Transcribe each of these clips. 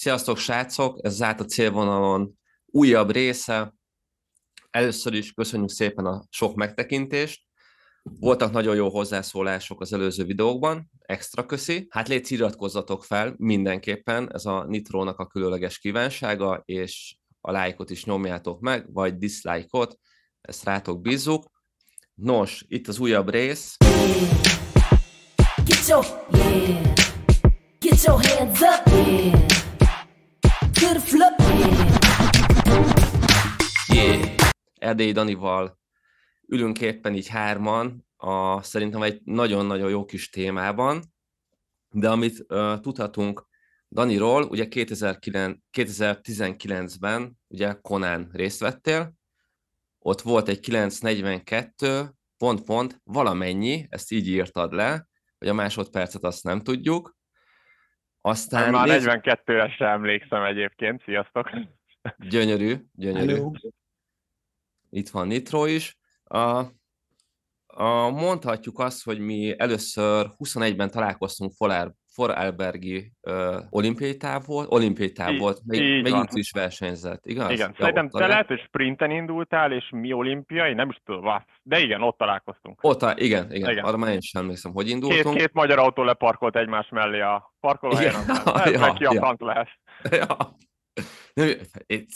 Sziasztok, srácok! Ez zárt a célvonalon újabb része. Először is köszönjük szépen a sok megtekintést. Voltak nagyon jó hozzászólások az előző videókban, extra köszi. Hát légy iratkozzatok fel mindenképpen, ez a Nitrónak a különleges kívánsága, és a lájkot is nyomjátok meg, vagy dislike-ot, ezt rátok bízzuk. Nos, itt az újabb rész. Get your, yeah. Get your hands up, yeah. Floor, yeah. Erdély Danival ülünk éppen így hárman, a, szerintem egy nagyon-nagyon jó kis témában, de amit uh, tudhatunk Daniról, ugye 2009, 2019-ben ugye Konán részt vettél, ott volt egy 942, pont, pont, valamennyi, ezt így írtad le, hogy a másodpercet azt nem tudjuk. Aztán már néz... 42-re sem emlékszem egyébként, sziasztok! Gyönyörű, gyönyörű. Hello. Itt van Nitro is. A, a, mondhatjuk azt, hogy mi először 21-ben találkoztunk Foler, Foralbergi uh, olimpiai táv volt, olimpiai táv I, volt, még, még itt is versenyzett, igaz? Igen, ja, szerintem te lehet, hogy sprinten indultál, és mi olimpiai, nem is tudom, de igen, ott találkoztunk. Ott, igen, igen, igen. arra már én sem emlékszem, hogy indultunk. Két, két magyar autó leparkolt egymás mellé a parkolóhelyen, aztán ja, ja. frank lehet. Ja. Nem,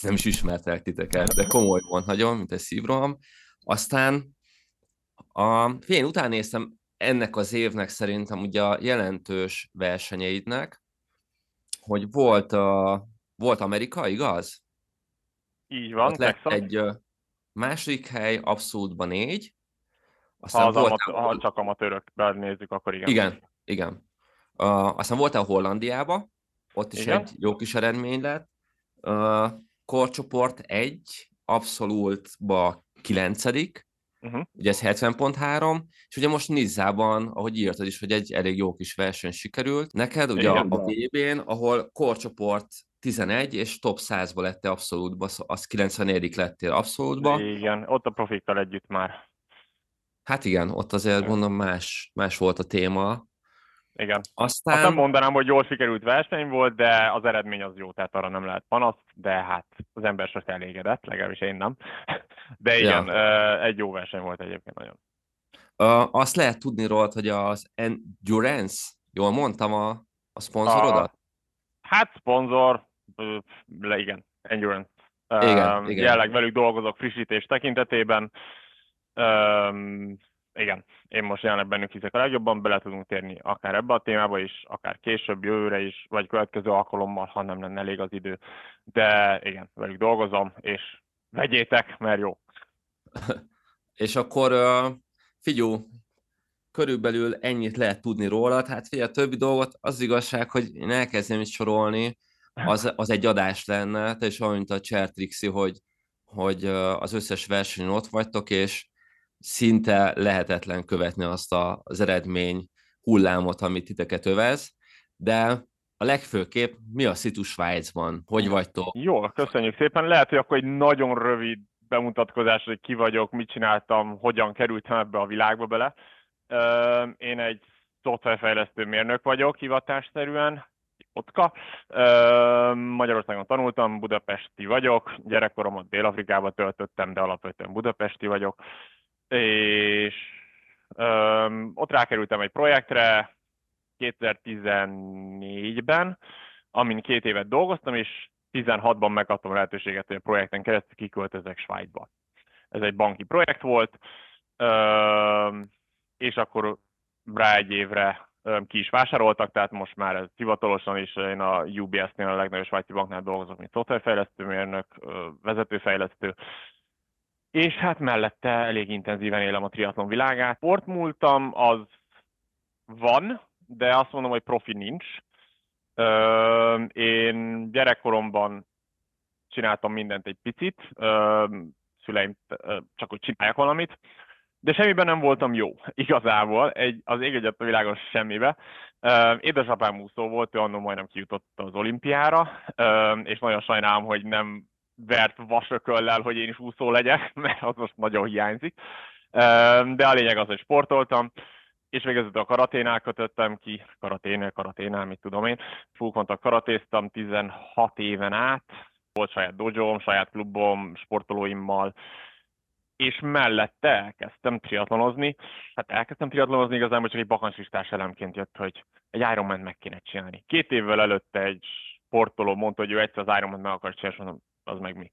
nem is ismertek titeket, de komoly volt nagyon, mint egy szívroham. Aztán a, én utána néztem ennek az évnek szerintem ugye a jelentős versenyeidnek, hogy volt, a, volt Amerika, igaz? Így van, Ott lett egy második hely, abszolútban négy. Aztán ha, az volt amat, ha csak amatőrökben nézzük, akkor igen. Igen, igen. Uh, aztán voltál Hollandiába, ott is igen? egy jó kis eredmény lett. Uh, korcsoport egy, abszolútba kilencedik, Uh-huh. Ugye ez 70.3, és ugye most Nizzában, ahogy írtad is, hogy egy elég jó kis verseny sikerült. Neked ugye Igen, a, VB-n, ahol korcsoport 11, és top 100-ba lettél abszolútba, az 94 lettél abszolútba. Igen, ott a profikkal együtt már. Hát igen, ott azért gondolom más, más volt a téma. Igen. Aztán... Azt nem mondanám, hogy jól sikerült verseny volt, de az eredmény az jó, tehát arra nem lehet panasz, de hát az ember sose elégedett, legalábbis én nem. De igen, ja. egy jó verseny volt egyébként nagyon. Azt lehet tudni rólad, hogy az Endurance, jól mondtam a, a szponzorodat? A, hát szponzor, le, igen, Endurance. Igen, uh, igen. Jelenleg velük dolgozok frissítés tekintetében. Um, igen, én most jelenleg bennük hiszek a legjobban, bele tudunk térni akár ebbe a témába is, akár később, jövőre is, vagy következő alkalommal, ha nem lenne elég az idő. De igen, velük dolgozom, és vegyétek, mert jó. És akkor figyú, körülbelül ennyit lehet tudni róla. Hát figyelj, a többi dolgot, az igazság, hogy én elkezdem is sorolni, az, az egy adás lenne, is olyan, mint a Csertrixi, hogy, hogy az összes versenyen ott vagytok, és szinte lehetetlen követni azt a, az eredmény hullámot, amit titeket övez, de a legfőképp mi a szitu Svájcban? Hogy vagytok? Jó, köszönjük szépen. Lehet, hogy akkor egy nagyon rövid bemutatkozás, hogy ki vagyok, mit csináltam, hogyan kerültem ebbe a világba bele. Én egy szoftverfejlesztő mérnök vagyok hivatásszerűen, Otka. Magyarországon tanultam, budapesti vagyok, gyerekkoromat Dél-Afrikában töltöttem, de alapvetően budapesti vagyok és ott rákerültem egy projektre 2014-ben, amin két évet dolgoztam, és 16-ban megkaptam a lehetőséget, hogy a projekten keresztül kiköltözek Svájcba. Ez egy banki projekt volt, és akkor rá egy évre ki is vásároltak, tehát most már ez hivatalosan is én a UBS-nél a legnagyobb svájci banknál dolgozok, mint szoftverfejlesztő mérnök, vezetőfejlesztő, és hát mellette elég intenzíven élem a triatlon világát. Sportmúltam az van, de azt mondom, hogy profi nincs. Én gyerekkoromban csináltam mindent egy picit, szüleim csak hogy csinálják valamit, de semmiben nem voltam jó, igazából, egy, az ég a világon semmibe. Édesapám úszó volt, ő annól majdnem kijutott az olimpiára, és nagyon sajnálom, hogy nem vert vasököllel, hogy én is úszó legyek, mert az most nagyon hiányzik. De a lényeg az, hogy sportoltam. És végezetül a karaténál kötöttem ki, karaténél, karaténál, mit tudom én, full contact karatéztam 16 éven át, volt saját dojóm, saját klubom, sportolóimmal, és mellette elkezdtem triatlonozni. Hát elkezdtem triatlonozni igazából csak egy bakancslistás elemként jött, hogy egy Ironman meg kéne csinálni. Két évvel előtte egy sportoló mondta, hogy ő egyszer az Ironman meg akar csinálni, és mondom, az meg mi.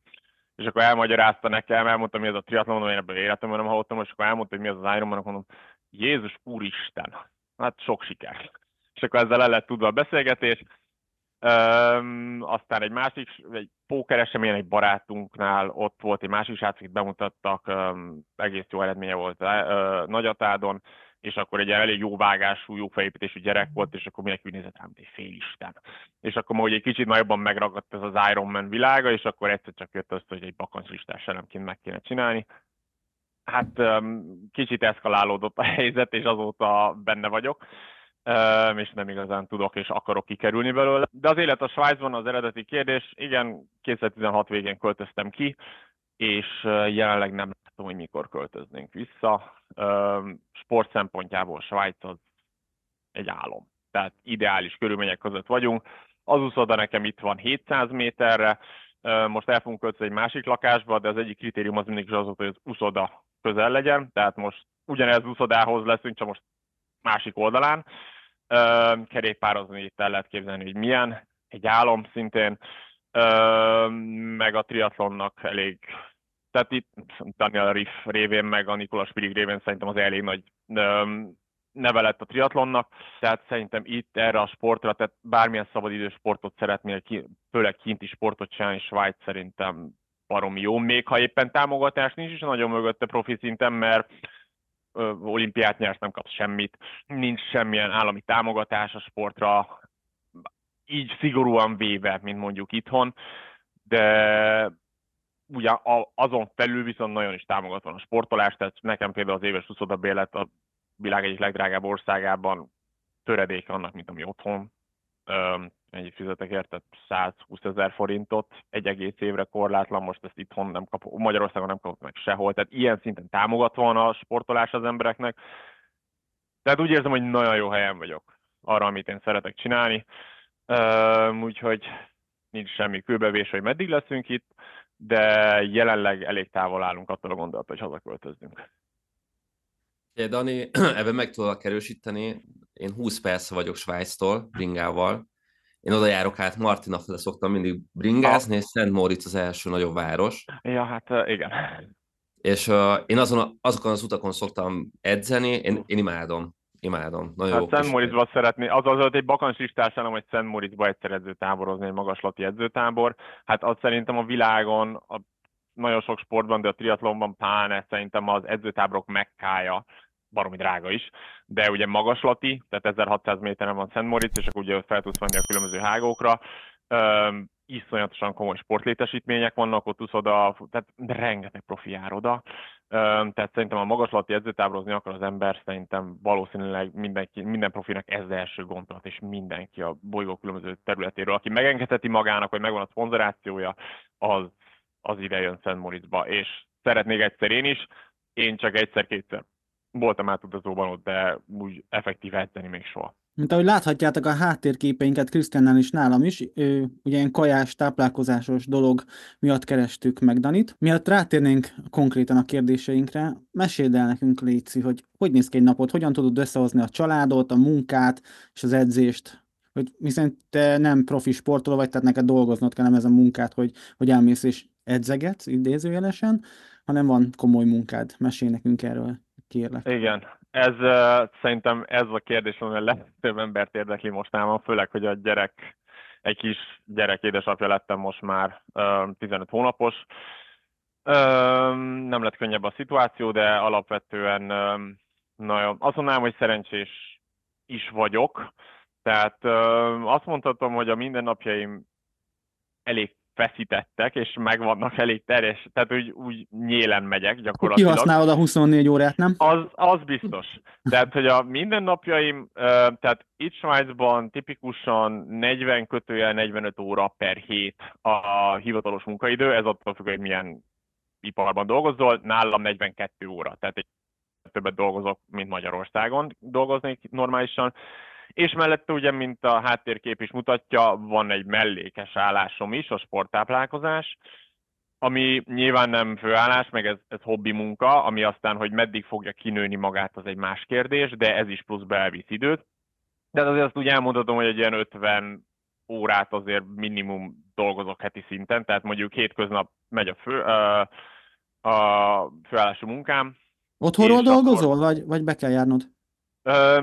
És akkor elmagyarázta nekem, elmondta, mi az a triatlon, mondom, én ebből életemben nem hallottam, és akkor elmondta, hogy mi az az Ironman, mondom, Jézus Úristen, hát sok siker. És akkor ezzel el lett tudva a beszélgetés, Um, aztán egy másik, egy póker esemény egy barátunknál, ott volt egy másik srác, akit bemutattak, um, egész jó eredménye volt uh, Nagyatádon, és akkor egy elég jó vágású, jó felépítésű gyerek volt, és akkor mindenki úgy nézett rám, egy félisten. És akkor majd egy kicsit nagyobban megragadt ez az Ironman világa, és akkor egyszer csak jött azt, hogy egy bakancslistás elemként meg kéne csinálni. Hát kicsit eszkalálódott a helyzet, és azóta benne vagyok és nem igazán tudok és akarok kikerülni belőle. De az élet a Svájcban az eredeti kérdés, igen, 2016 végén költöztem ki, és jelenleg nem látom, hogy mikor költöznénk vissza. Sport szempontjából Svájc az egy álom. Tehát ideális körülmények között vagyunk. Az úszoda nekem itt van 700 méterre, most el fogunk költözni egy másik lakásba, de az egyik kritérium az mindig is az, hogy az úszoda közel legyen, tehát most ugyanez úszodához leszünk, csak most másik oldalán. Kerékpározni itt el lehet képzelni, hogy milyen, egy álom szintén, meg a triatlonnak elég, tehát itt Daniel Riff révén, meg a Nikola Spirig révén szerintem az elég nagy neve lett a triatlonnak, tehát szerintem itt erre a sportra, tehát bármilyen szabadidős sportot szeretnél, főleg kinti sportot csinálni, Svájc szerintem baromi jó, még ha éppen támogatás nincs is nagyon mögötte profi szinten, mert olimpiát nyersz, nem kapsz semmit, nincs semmilyen állami támogatás a sportra, így szigorúan véve, mint mondjuk itthon, de ugye azon felül viszont nagyon is támogatva a sportolás, tehát nekem például az éves bélet a világ egyik legdrágább országában töredék annak, mint ami otthon mennyit fizetek érte? 120 ezer forintot egy egész évre korlátlan, most ezt itthon nem kap, Magyarországon nem kapok meg sehol, tehát ilyen szinten támogatva van a sportolás az embereknek. Tehát úgy érzem, hogy nagyon jó helyen vagyok arra, amit én szeretek csinálni, úgyhogy nincs semmi kőbevés, hogy meddig leszünk itt, de jelenleg elég távol állunk attól a gondolattól, hogy hazaköltözzünk. Dani, ebben meg tudok erősíteni. Én 20 perc vagyok Svájctól, bringával, én oda járok át, Martina fele szoktam mindig bringázni, és Szent Moritz az első nagyobb város. Ja, hát igen. És uh, én azon, azokon az utakon szoktam edzeni, én, én imádom. Imádom. Nagyon hát Szent Moritzba szeretné, az az egy bakancslistás nem, hogy Szent Moritzba egyszer edzőtáborozni, egy magaslati edzőtábor. Hát az szerintem a világon, a, nagyon sok sportban, de a triatlonban pláne szerintem az edzőtáborok mekkája baromi drága is, de ugye magaslati, tehát 1600 méteren van Szent Moritz, és akkor ugye fel tudsz menni a különböző hágókra. Um, iszonyatosan komoly sportlétesítmények vannak, ott oda, tehát rengeteg profi jár oda. Um, tehát szerintem a magaslati edzőtáborozni akar az ember, szerintem valószínűleg mindenki, minden profinak ez az első gondolat, és mindenki a bolygó különböző területéről, aki megengedheti magának, hogy megvan a szponzorációja, az, az ide jön Szent Moritzba, és szeretnék egyszer én is, én csak egyszer-kétszer voltam átutazóban ott, de úgy effektív edzeni még soha. Mint ahogy láthatjátok a háttérképeinket Krisztiánnál is nálam is, ő, ugye ilyen kajás, táplálkozásos dolog miatt kerestük meg Danit. Miatt rátérnénk konkrétan a kérdéseinkre, meséld el nekünk, Léci, hogy hogy néz ki egy napot, hogyan tudod összehozni a családot, a munkát és az edzést, hogy hiszen te nem profi sportoló vagy, tehát neked dolgoznod kell nem ez a munkát, hogy, hogy elmész és edzegetsz idézőjelesen, hanem van komoly munkád. Mesélj nekünk erről kérlek. Igen, ez uh, szerintem ez a kérdés, ami a legtöbb embert érdekli mostában, főleg, hogy a gyerek, egy kis gyerek édesapja lettem most már uh, 15 hónapos. Uh, nem lett könnyebb a szituáció, de alapvetően uh, nagyon, azt mondanám, hogy szerencsés is vagyok. Tehát uh, azt mondhatom, hogy a mindennapjaim elég feszítettek, és megvannak elég teres, tehát úgy, úgy nyélen megyek gyakorlatilag. Kihasználod a 24 órát, nem? Az, az biztos. Tehát, hogy a mindennapjaim, tehát itt Svájcban tipikusan 40 kötőjel 45 óra per hét a hivatalos munkaidő, ez attól függ, hogy milyen iparban dolgozol, nálam 42 óra. Tehát egy többet dolgozok, mint Magyarországon dolgoznék normálisan. És mellette ugye, mint a háttérkép is mutatja, van egy mellékes állásom is, a sporttáplálkozás, ami nyilván nem főállás, meg ez, ez hobbi munka, ami aztán, hogy meddig fogja kinőni magát, az egy más kérdés, de ez is plusz elvisz időt. De azért azt úgy elmondhatom, hogy egy ilyen 50 órát azért minimum dolgozok heti szinten, tehát mondjuk hétköznap megy a, fő, a, főállású munkám. Otthonról dolgozol, akkor... vagy, vagy be kell járnod?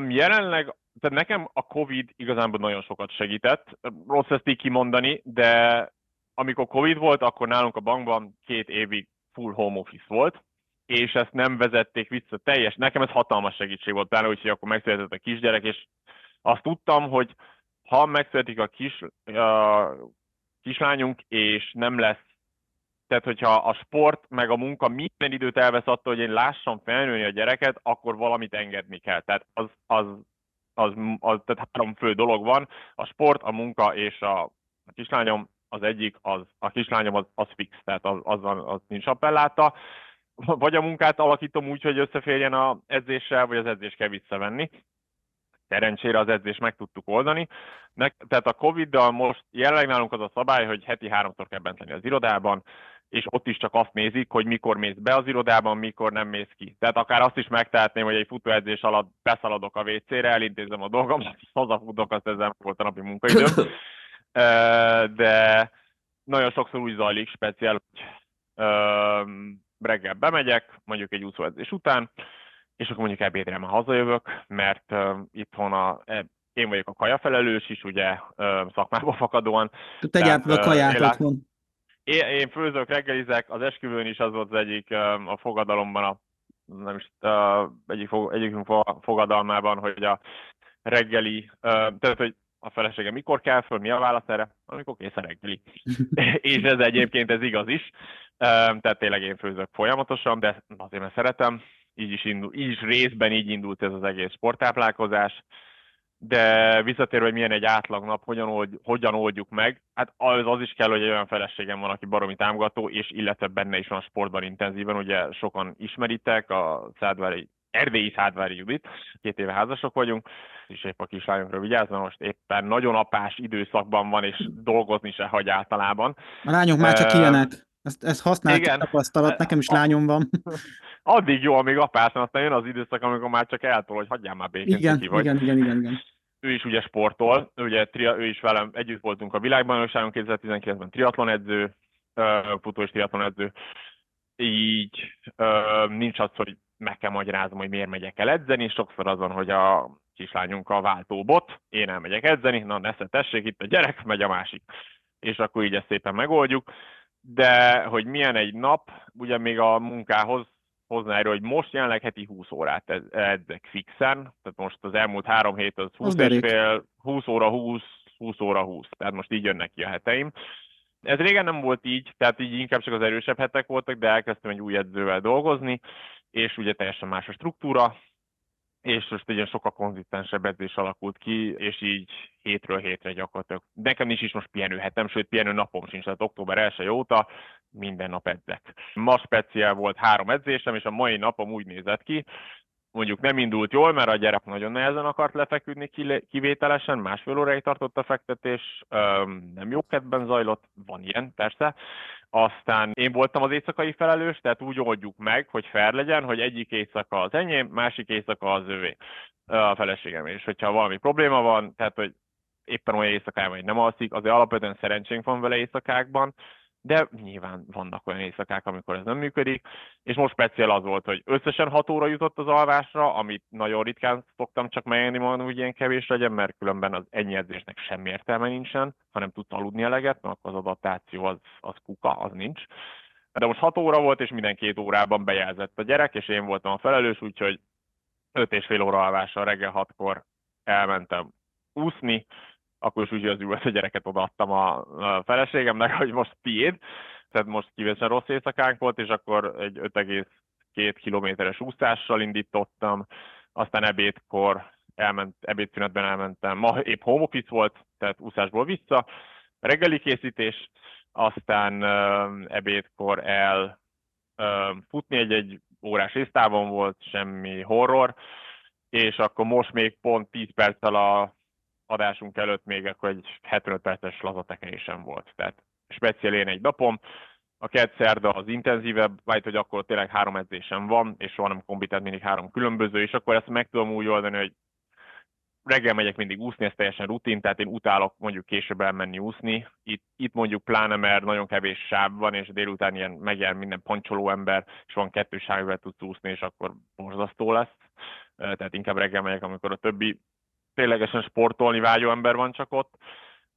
Jelenleg tehát nekem a Covid igazából nagyon sokat segített. Rossz ezt így kimondani, de amikor Covid volt, akkor nálunk a bankban két évig full home office volt, és ezt nem vezették vissza teljes. Nekem ez hatalmas segítség volt, pláne úgy, hogy akkor megszületett a kisgyerek, és azt tudtam, hogy ha megszületik a kis, a kislányunk, és nem lesz, tehát hogyha a sport meg a munka minden időt elvesz attól, hogy én lássam felnőni a gyereket, akkor valamit engedni kell. Tehát az, az az, az, tehát három fő dolog van, a sport, a munka és a, a kislányom, az egyik, az, a kislányom az, az fix, tehát az, az, az nincs appelláta. Vagy a munkát alakítom úgy, hogy összeférjen az edzéssel, vagy az edzés kell visszavenni. Szerencsére az edzést meg tudtuk oldani. Tehát a Covid-dal most jelenleg nálunk az a szabály, hogy heti háromszor kell bent lenni az irodában, és ott is csak azt nézik, hogy mikor mész be az irodában, mikor nem mész ki. Tehát akár azt is megtehetném, hogy egy futóedzés alatt beszaladok a WC-re, elintézem a dolgom, hazafutok, azt ezzel volt a napi munkaidőm. De nagyon sokszor úgy zajlik, speciál, hogy reggel bemegyek, mondjuk egy úszóedzés után, és akkor mondjuk ebédre már hazajövök, mert itthon a, e, én vagyok a kajafelelős is, ugye szakmába fakadóan. Te gyártod a kaját otthon én, én főzök, reggelizek, az esküvőn is az volt az egyik a fogadalomban, a, nem is, a, egyik, egyikünk fogadalmában, hogy a reggeli, tehát hogy a felesége mikor kell föl, mi a válasz erre? Amikor kész a reggeli. és ez egyébként ez igaz is. Tehát tényleg én főzök folyamatosan, de azért mert szeretem. Így is, indul, így is részben így indult ez az egész sporttáplálkozás de visszatérve, hogy milyen egy átlagnap, hogyan, old, hogyan oldjuk meg, hát az, az is kell, hogy egy olyan feleségem van, aki baromi támogató, és illetve benne is van a sportban intenzíven, ugye sokan ismeritek, a Szádvári, Erdélyi Szádvári Judit, két éve házasok vagyunk, és épp a kislányunkra vigyázva, most éppen nagyon apás időszakban van, és dolgozni se hagy általában. A lányok már csak ilyenek. Ezt, ezt használt Igen. tapasztalat, nekem is lányom van. Addig jó, amíg apás, aztán jön az időszak, amikor már csak eltol, hogy hagyjál már békén. Igen, igen, igen, igen, igen, igen. Ő is ugye sportol, ugye tria, ő is velem együtt voltunk a világbajnokságon 2019-ben triatlon edző, futó és triatlon edző. Így nincs az, hogy meg kell magyaráznom, hogy miért megyek el edzeni, sokszor azon, hogy a kislányunk a váltóbot, én elmegyek edzeni, na nesze tessék, itt a gyerek, megy a másik. És akkor így ezt szépen megoldjuk de hogy milyen egy nap, ugye még a munkához hozná erről, hogy most jelenleg heti 20 órát edzek fixen, tehát most az elmúlt három hét az 20 és fél, 20 óra 20, 20 óra 20, tehát most így jönnek ki a heteim. Ez régen nem volt így, tehát így inkább csak az erősebb hetek voltak, de elkezdtem egy új edzővel dolgozni, és ugye teljesen más a struktúra, és most egy sokkal konzisztensebb edzés alakult ki, és így hétről hétre gyakorlatilag. Nekem is is most pihenőhetem, sőt pihenő napom sincs, tehát október 1 óta minden nap edzek. Ma speciál volt három edzésem, és a mai napom úgy nézett ki, mondjuk nem indult jól, mert a gyerek nagyon nehezen akart lefeküdni kivételesen, másfél óráig tartott a fektetés, nem jó kedben zajlott, van ilyen persze, aztán én voltam az éjszakai felelős, tehát úgy oldjuk meg, hogy fel legyen, hogy egyik éjszaka az enyém, másik éjszaka az övé, a feleségem. És hogyha valami probléma van, tehát hogy éppen olyan éjszakában, hogy nem alszik, azért alapvetően szerencsénk van vele éjszakákban, de nyilván vannak olyan éjszakák, amikor ez nem működik, és most speciál az volt, hogy összesen 6 óra jutott az alvásra, amit nagyon ritkán szoktam csak megengedni magam, hogy ilyen kevés legyen, mert különben az ennyi edzésnek semmi értelme nincsen, hanem tudsz aludni eleget, mert akkor az adaptáció az, az kuka, az nincs. De most 6 óra volt, és minden két órában bejelzett a gyerek, és én voltam a felelős, úgyhogy 5 és fél óra alvással reggel 6-kor elmentem úszni, akkor is úgy az üvölt a gyereket odaadtam a, feleségemnek, hogy most tiéd, tehát most kivesen rossz éjszakánk volt, és akkor egy 5,2 kilométeres úszással indítottam, aztán ebédkor elment, ebédszünetben elmentem, ma épp home office volt, tehát úszásból vissza, reggeli készítés, aztán ebédkor el futni egy, egy órás észtávon volt, semmi horror, és akkor most még pont 10 perccel a adásunk előtt még akkor egy 75 perces lazatekerésem volt. Tehát speciál én egy napom, a kett szerda az intenzívebb, vagy hogy akkor tényleg három edzésem van, és soha nem kombitál mindig három különböző, és akkor ezt meg tudom úgy oldani, hogy reggel megyek mindig úszni, ez teljesen rutin, tehát én utálok mondjuk később elmenni úszni. Itt, itt mondjuk pláne, mert nagyon kevés sáv van, és délután ilyen megjel minden pancsoló ember, és van kettő sáv, amivel tudsz úszni, és akkor borzasztó lesz. Tehát inkább reggel megyek, amikor a többi ténylegesen sportolni vágyó ember van csak ott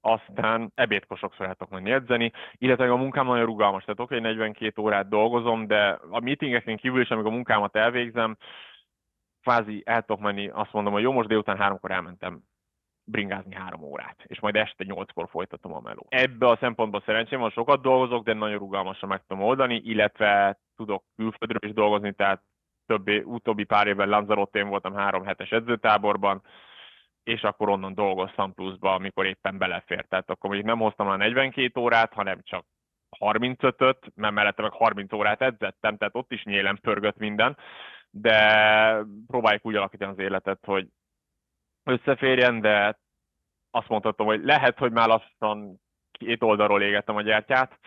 aztán ebédkor sokszor tudok menni edzeni, illetve a munkám nagyon rugalmas, tehát oké, okay, 42 órát dolgozom, de a meetingeken kívül is, amikor a munkámat elvégzem, kvázi el tudok menni, azt mondom, hogy jó, most délután háromkor elmentem bringázni három órát, és majd este nyolckor folytatom a meló. Ebbe a szempontból szerencsém van, sokat dolgozok, de nagyon rugalmasan meg tudom oldani, illetve tudok külföldről is dolgozni, tehát többi, utóbbi pár évben Lanzarote voltam három hetes edzőtáborban, és akkor onnan dolgoztam pluszba, amikor éppen belefér. Tehát akkor mondjuk nem hoztam a 42 órát, hanem csak 35-öt, mert mellette meg 30 órát edzettem, tehát ott is nyélen pörgött minden, de próbáljuk úgy alakítani az életet, hogy összeférjen, de azt mondhatom, hogy lehet, hogy már lassan két oldalról égettem a gyertyát,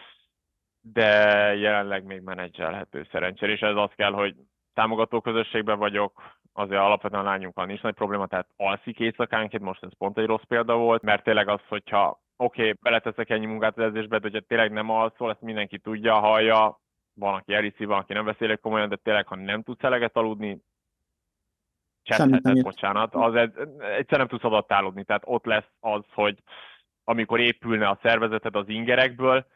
de jelenleg még menedzselhető szerencsére, és ez az kell, hogy támogató közösségben vagyok, azért alapvetően a lányunkkal nincs nagy probléma, tehát alszik éjszakánként, most ez pont egy rossz példa volt, mert tényleg az, hogyha oké, okay, beleteszek ennyi munkát az edzésbe, de hogyha tényleg nem alszol, ezt mindenki tudja, hallja, van, aki eliszi, van, aki nem beszélek komolyan, de tényleg, ha nem tudsz eleget aludni, csetheted, bocsánat, az egy, egyszer nem tudsz adattálódni, tehát ott lesz az, hogy amikor épülne a szervezeted az ingerekből,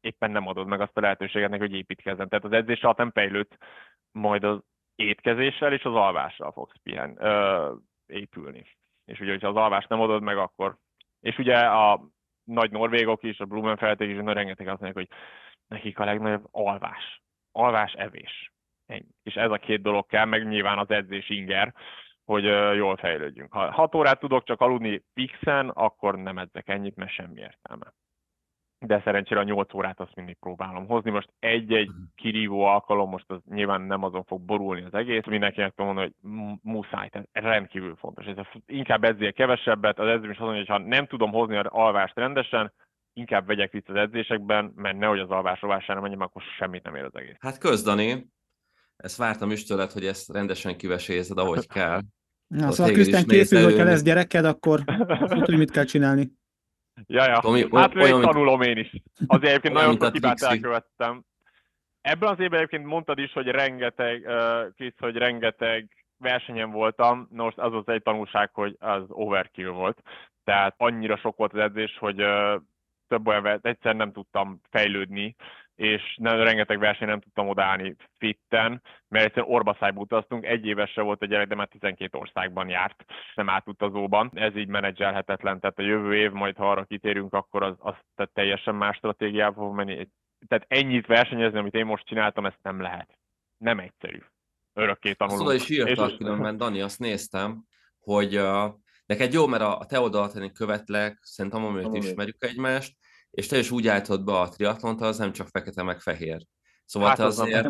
éppen nem adod meg azt a lehetőséget neki, hogy építkezzen. Tehát az edzés alatt nem fejlődt majd az étkezéssel és az alvással fogsz pihen, ö, épülni. És ugye, hogyha az alvást nem adod meg, akkor... És ugye a nagy norvégok is, a Blumenfelték is, rengeteg azt mondják, hogy nekik a legnagyobb alvás. Alvás, evés. Ennyi. És ez a két dolog kell, meg nyilván az edzés inger, hogy jól fejlődjünk. Ha 6 órát tudok csak aludni fixen, akkor nem edzek ennyit, mert semmi értelme de szerencsére a 8 órát azt mindig próbálom hozni. Most egy-egy mhm. kirívó alkalom, most az nyilván nem azon fog borulni az egész, mindenkinek tudom mondani, hogy muszáj, tehát rendkívül fontos. Ez inkább edzél kevesebbet, az edző is azt mondja, hogy ha nem tudom hozni az alvást rendesen, inkább vegyek vissza az edzésekben, mert nehogy az alvás rovására menjem, akkor semmit nem ér az egész. Hát közdani, ezt vártam is tőled, hogy ezt rendesen kivesézed, ahogy kell. Na, szóval Krisztán készül, hogyha lesz gyereked, akkor tudod, hogy mit kell csinálni. Ja, ja. Tomi, hát olyan, olyan, tanulom én is. Azért egyébként nagyon sok hibát elkövettem. Ebben az évben egyébként mondtad is, hogy rengeteg, uh, Krisz, hogy rengeteg versenyen voltam. Most az az egy tanulság, hogy az overkill volt. Tehát annyira sok volt az edzés, hogy uh, több olyan egyszer nem tudtam fejlődni, és nem, rengeteg versenyen nem tudtam odállni fitten, mert egyszerűen orbaszájba utaztunk, egy évesre volt a gyerek, de már 12 országban járt, nem átutazóban. Ez így menedzselhetetlen, tehát a jövő év, majd ha arra kitérünk, akkor az, az tehát teljesen más stratégiába fog menni. Tehát ennyit versenyezni, amit én most csináltam, ezt nem lehet. Nem egyszerű. Örökké tanulunk. Oda is írtak és... különben, Dani, azt néztem, hogy uh, neked jó, mert a, a te oldalon én követlek, szerintem amit ismerjük egymást, és te is úgy álltad be a triatlont, az nem csak fekete meg fehér. Szóval hát te azért,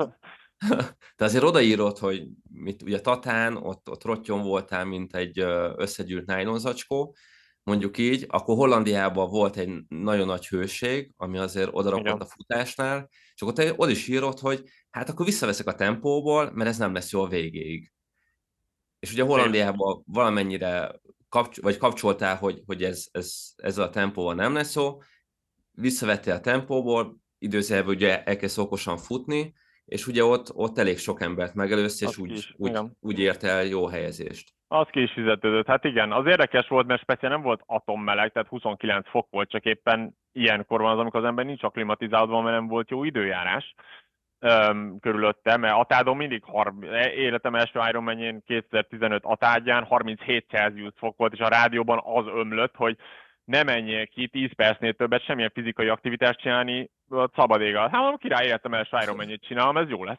te azért odaírod, hogy mit, ugye Tatán, ott, ott rottyom voltál, mint egy összegyűlt nájlonzacskó, mondjuk így, akkor Hollandiában volt egy nagyon nagy hőség, ami azért odarakott a futásnál, és akkor te oda is írod, hogy hát akkor visszaveszek a tempóból, mert ez nem lesz jó a végéig. És ugye Hollandiában valamennyire kapcs- vagy kapcsoltál, hogy, hogy ez, ez, ez a tempóval nem lesz jó, visszavette a tempóból, időzőjelben ugye elkezd okosan futni, és ugye ott, ott elég sok embert megelőzte, és úgy, is, úgy, úgy ért el jó helyezést. Az ki is fizetődött. Hát igen, az érdekes volt, mert speciál nem volt atommeleg, tehát 29 fok volt, csak éppen ilyenkor van az, amikor az ember nincs aklimatizálódva, mert nem volt jó időjárás öm, körülötte, mert Atádon mindig, har- életem első Ironman 2015 Atágyán 37 Celsius fok volt, és a rádióban az ömlött, hogy ne menjél ki 10 percnél többet semmilyen fizikai aktivitást csinálni a szabad ég alatt. Hát mondom, király életem el, Iron mennyit csinálom, ez jó lesz.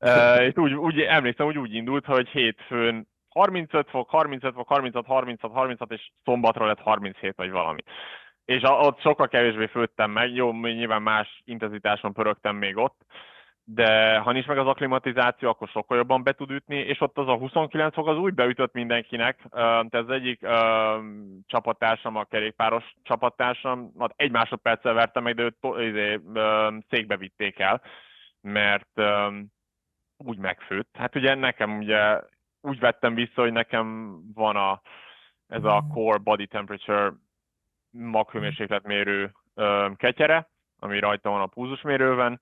uh, úgy, úgy, emlékszem, hogy úgy indult, hogy hétfőn 35 fok, 35 fok, 36, 36, 36, és szombatra lett 37 vagy valami. És ott sokkal kevésbé főttem meg, jó, nyilván más intenzitáson pörögtem még ott, de ha nincs meg az aklimatizáció, akkor sokkal jobban be tud ütni, és ott az a 29 fok az úgy beütött mindenkinek. Tehát az egyik uh, csapattársam, a kerékpáros csapattársam, hát egy másodperccel verte meg, de őt izé, uh, székbe vitték el, mert uh, úgy megfőtt. Hát ugye nekem ugye úgy vettem vissza, hogy nekem van a, ez a core body temperature maghőmérsékletmérő ketyere, ami rajta van a púzusmérőben,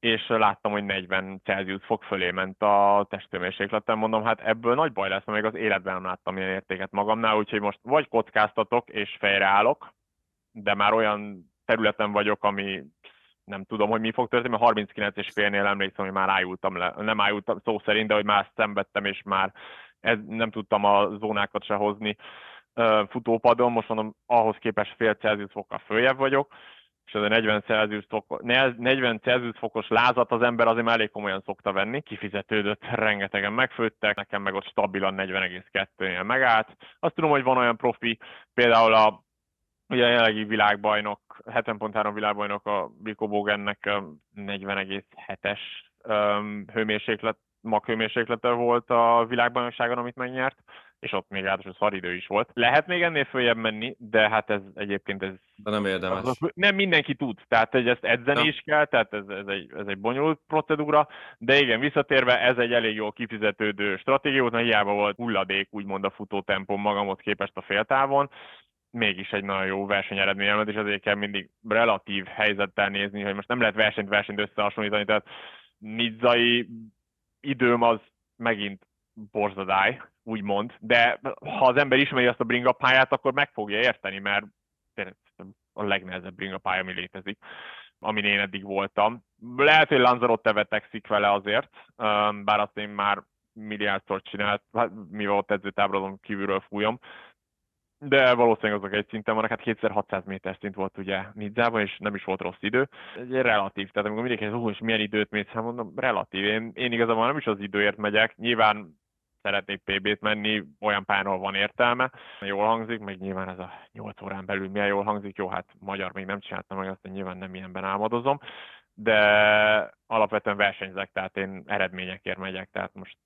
és láttam, hogy 40 Celsius fok fölé ment a testhőmérsékleten, mondom, hát ebből nagy baj lesz, mert még az életben nem láttam ilyen értéket magamnál, úgyhogy most vagy kockáztatok és fejreállok, de már olyan területen vagyok, ami nem tudom, hogy mi fog történni, mert 39 és félnél emlékszem, hogy már ájultam le, nem ájultam szó szerint, de hogy már szenvedtem, és már ez, nem tudtam a zónákat se hozni futópadon, most mondom, ahhoz képest fél Celsius fokkal följebb vagyok, és ez a 40 Celsius, fokos, 40 Celsius fokos lázat az ember azért már elég komolyan szokta venni. Kifizetődött, rengetegen megfőttek, nekem meg ott stabilan 40,2-nél megállt. Azt tudom, hogy van olyan profi, például a ugye a jelenlegi világbajnok, 70.3 világbajnok a Biko Bogennek 40,7-es hőmérséklet, maghőmérséklete volt a világbajnokságon, amit megnyert és ott még ráadásul szaridő is volt. Lehet még ennél följebb menni, de hát ez egyébként ez... De nem érdemes. Az, nem mindenki tud, tehát hogy ezt edzeni ja. is kell, tehát ez, ez, egy, ez egy bonyolult procedúra, de igen, visszatérve ez egy elég jó kifizetődő stratégia, mert hiába volt hulladék, úgymond a futótempom magamot képest a féltávon, mégis egy nagyon jó versenyeredményemet, és azért kell mindig relatív helyzettel nézni, hogy most nem lehet versenyt versenyt összehasonlítani, tehát nizzai időm az megint borzadály, úgymond, de ha az ember ismeri azt a bringa pályát, akkor meg fogja érteni, mert a legnehezebb bringa pálya, ami létezik, amin én eddig voltam. Lehet, hogy Lanzarote vetekszik vele azért, bár azt én már milliárdszor csinált, hát, mivel ott edzőtábladon kívülről fújom, de valószínűleg azok egy szinten vannak, hát 2600 méter szint volt ugye Nidzában, és nem is volt rossz idő. Egy relatív, tehát amikor mindig hogy és milyen időt mész, hát mondom, relatív. Én, én igazából nem is az időért megyek, nyilván szeretnék PB-t menni, olyan pályáról van értelme. Jól hangzik, meg nyilván ez a 8 órán belül milyen jól hangzik, jó, hát magyar még nem csináltam meg, azt nyilván nem ilyenben álmodozom, de alapvetően versenyzek, tehát én eredményekért megyek, tehát most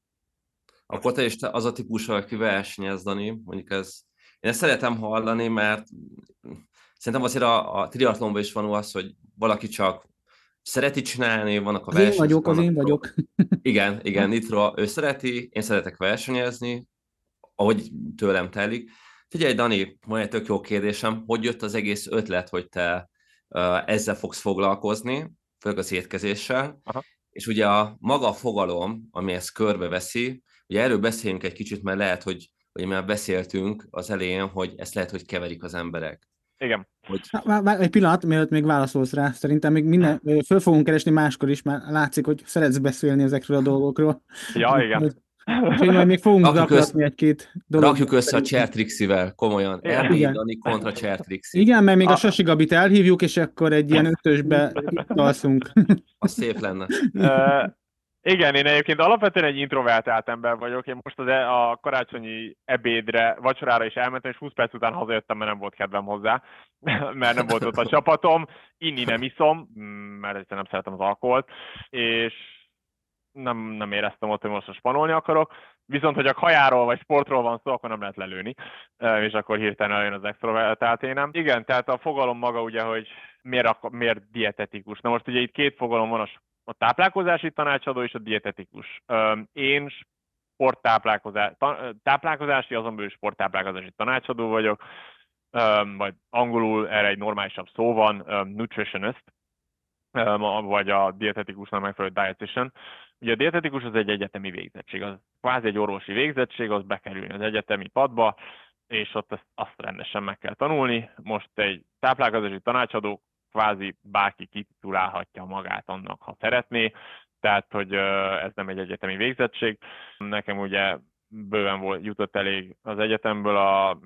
akkor te is te az a típus, aki versenyez, Dani, mondjuk ez, én ezt szeretem hallani, mert szerintem azért a, a triatlonban is van az, hogy valaki csak szereti csinálni, vannak a az Én vagyok, az én vagyok. Igen, igen, Nitro, ő szereti, én szeretek versenyezni, ahogy tőlem telik. Figyelj, Dani, van egy tök jó kérdésem, hogy jött az egész ötlet, hogy te uh, ezzel fogsz foglalkozni, főleg az étkezéssel, Aha. és ugye a maga fogalom, ami ezt körbeveszi, ugye erről beszéljünk egy kicsit, mert lehet, hogy, hogy már beszéltünk az elején, hogy ezt lehet, hogy keverik az emberek. Igen. Hogy... egy pillanat, mielőtt még válaszolsz rá, szerintem még minden, föl fogunk keresni máskor is, mert látszik, hogy szeretsz beszélni ezekről a dolgokról. Ja, igen. Úgyhogy majd még fogunk rakjuk össze, egy-két dolog. Rakjuk össze a Csertrixivel, komolyan. Ermény Dani kontra Csertrixi. Igen, mert még a, a Sasi Gabit elhívjuk, és akkor egy ilyen ötösbe alszunk. Az szép lenne. Igen, én egyébként alapvetően egy introvertált ember vagyok. Én most az e, a karácsonyi ebédre, vacsorára is elmentem, és 20 perc után hazajöttem, mert nem volt kedvem hozzá, mert nem volt ott a csapatom. Inni nem iszom, mert egyszerűen nem szeretem az alkoholt, és nem, nem éreztem ott, hogy most spanolni akarok. Viszont, hogy a kajáról vagy sportról van szó, akkor nem lehet lelőni, és akkor hirtelen eljön az extrovertált énem. Igen, tehát a fogalom maga ugye, hogy miért, miért dietetikus. Na most ugye itt két fogalom van, a a táplálkozási tanácsadó és a dietetikus. Én sporttáplálkozás, táplálkozási, azon belül sporttáplálkozási tanácsadó vagyok, vagy angolul erre egy normálisabb szó van, nutritionist, vagy a dietetikusnak megfelelő dietitian. Ugye a dietetikus az egy egyetemi végzettség, az kvázi egy orvosi végzettség, az bekerülni az egyetemi padba, és ott azt, azt rendesen meg kell tanulni. Most egy táplálkozási tanácsadó kvázi bárki kititulálhatja magát annak, ha szeretné, tehát hogy ez nem egy egyetemi végzettség. Nekem ugye bőven volt, jutott elég az egyetemből a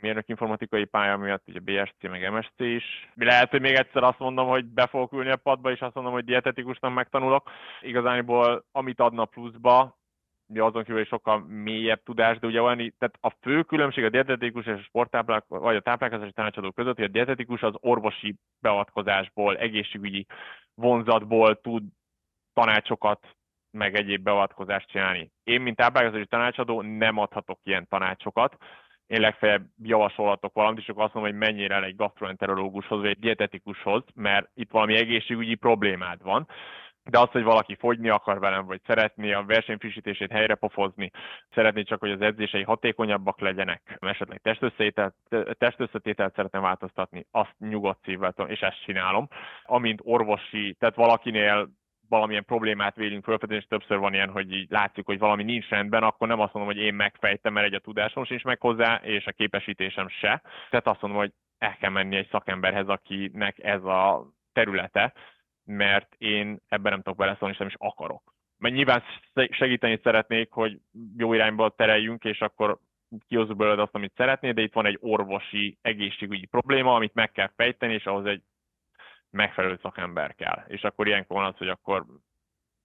mérnök informatikai pálya miatt, ugye BSC meg MSC is. Lehet, hogy még egyszer azt mondom, hogy be fogok ülni a padba, és azt mondom, hogy dietetikusnak megtanulok. Igazániból amit adna pluszba, ugye azon kívül sokkal mélyebb tudás, de ugye olyan, tehát a fő különbség a dietetikus és a sporttáplák, vagy a táplálkozási tanácsadó között, hogy a dietetikus az orvosi beavatkozásból, egészségügyi vonzatból tud tanácsokat, meg egyéb beavatkozást csinálni. Én, mint táplálkozási tanácsadó nem adhatok ilyen tanácsokat, én legfeljebb javasolhatok valamit, és akkor azt mondom, hogy mennyire el egy gastroenterológushoz, vagy egy dietetikushoz, mert itt valami egészségügyi problémád van. De az, hogy valaki fogyni akar velem, vagy szeretné a versenyfrissítését helyre pofozni, szeretné csak, hogy az edzései hatékonyabbak legyenek, esetleg testösszetételt, testösszetételt szeretne változtatni, azt nyugodt szívvel tudom, és ezt csinálom. Amint orvosi, tehát valakinél valamilyen problémát vélünk fölfedezni, és többször van ilyen, hogy így látszik, hogy valami nincs rendben, akkor nem azt mondom, hogy én megfejtem, mert egy a tudásom sincs meg hozzá, és a képesítésem se. Tehát azt mondom, hogy el kell menni egy szakemberhez, akinek ez a területe, mert én ebben nem tudok beleszólni, és nem is akarok. Mert nyilván segíteni szeretnék, hogy jó irányba tereljünk, és akkor kihozzuk belőled azt, amit szeretnél, de itt van egy orvosi, egészségügyi probléma, amit meg kell fejteni, és ahhoz egy megfelelő szakember kell. És akkor ilyenkor van az, hogy akkor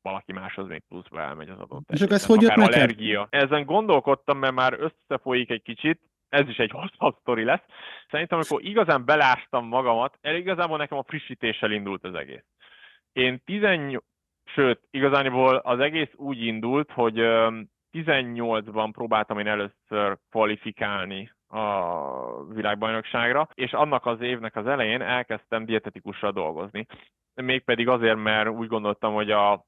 valaki máshoz még pluszba elmegy az adott És akkor ez hogy jött neked? allergia. Ezen gondolkodtam, mert már összefolyik egy kicsit, ez is egy hosszabb sztori lesz. Szerintem, amikor igazán belástam magamat, el igazából nekem a frissítéssel indult az egész. Én 18, sőt, igazániból az egész úgy indult, hogy 18-ban próbáltam én először kvalifikálni a világbajnokságra, és annak az évnek az elején elkezdtem dietetikusra dolgozni. Mégpedig azért, mert úgy gondoltam, hogy a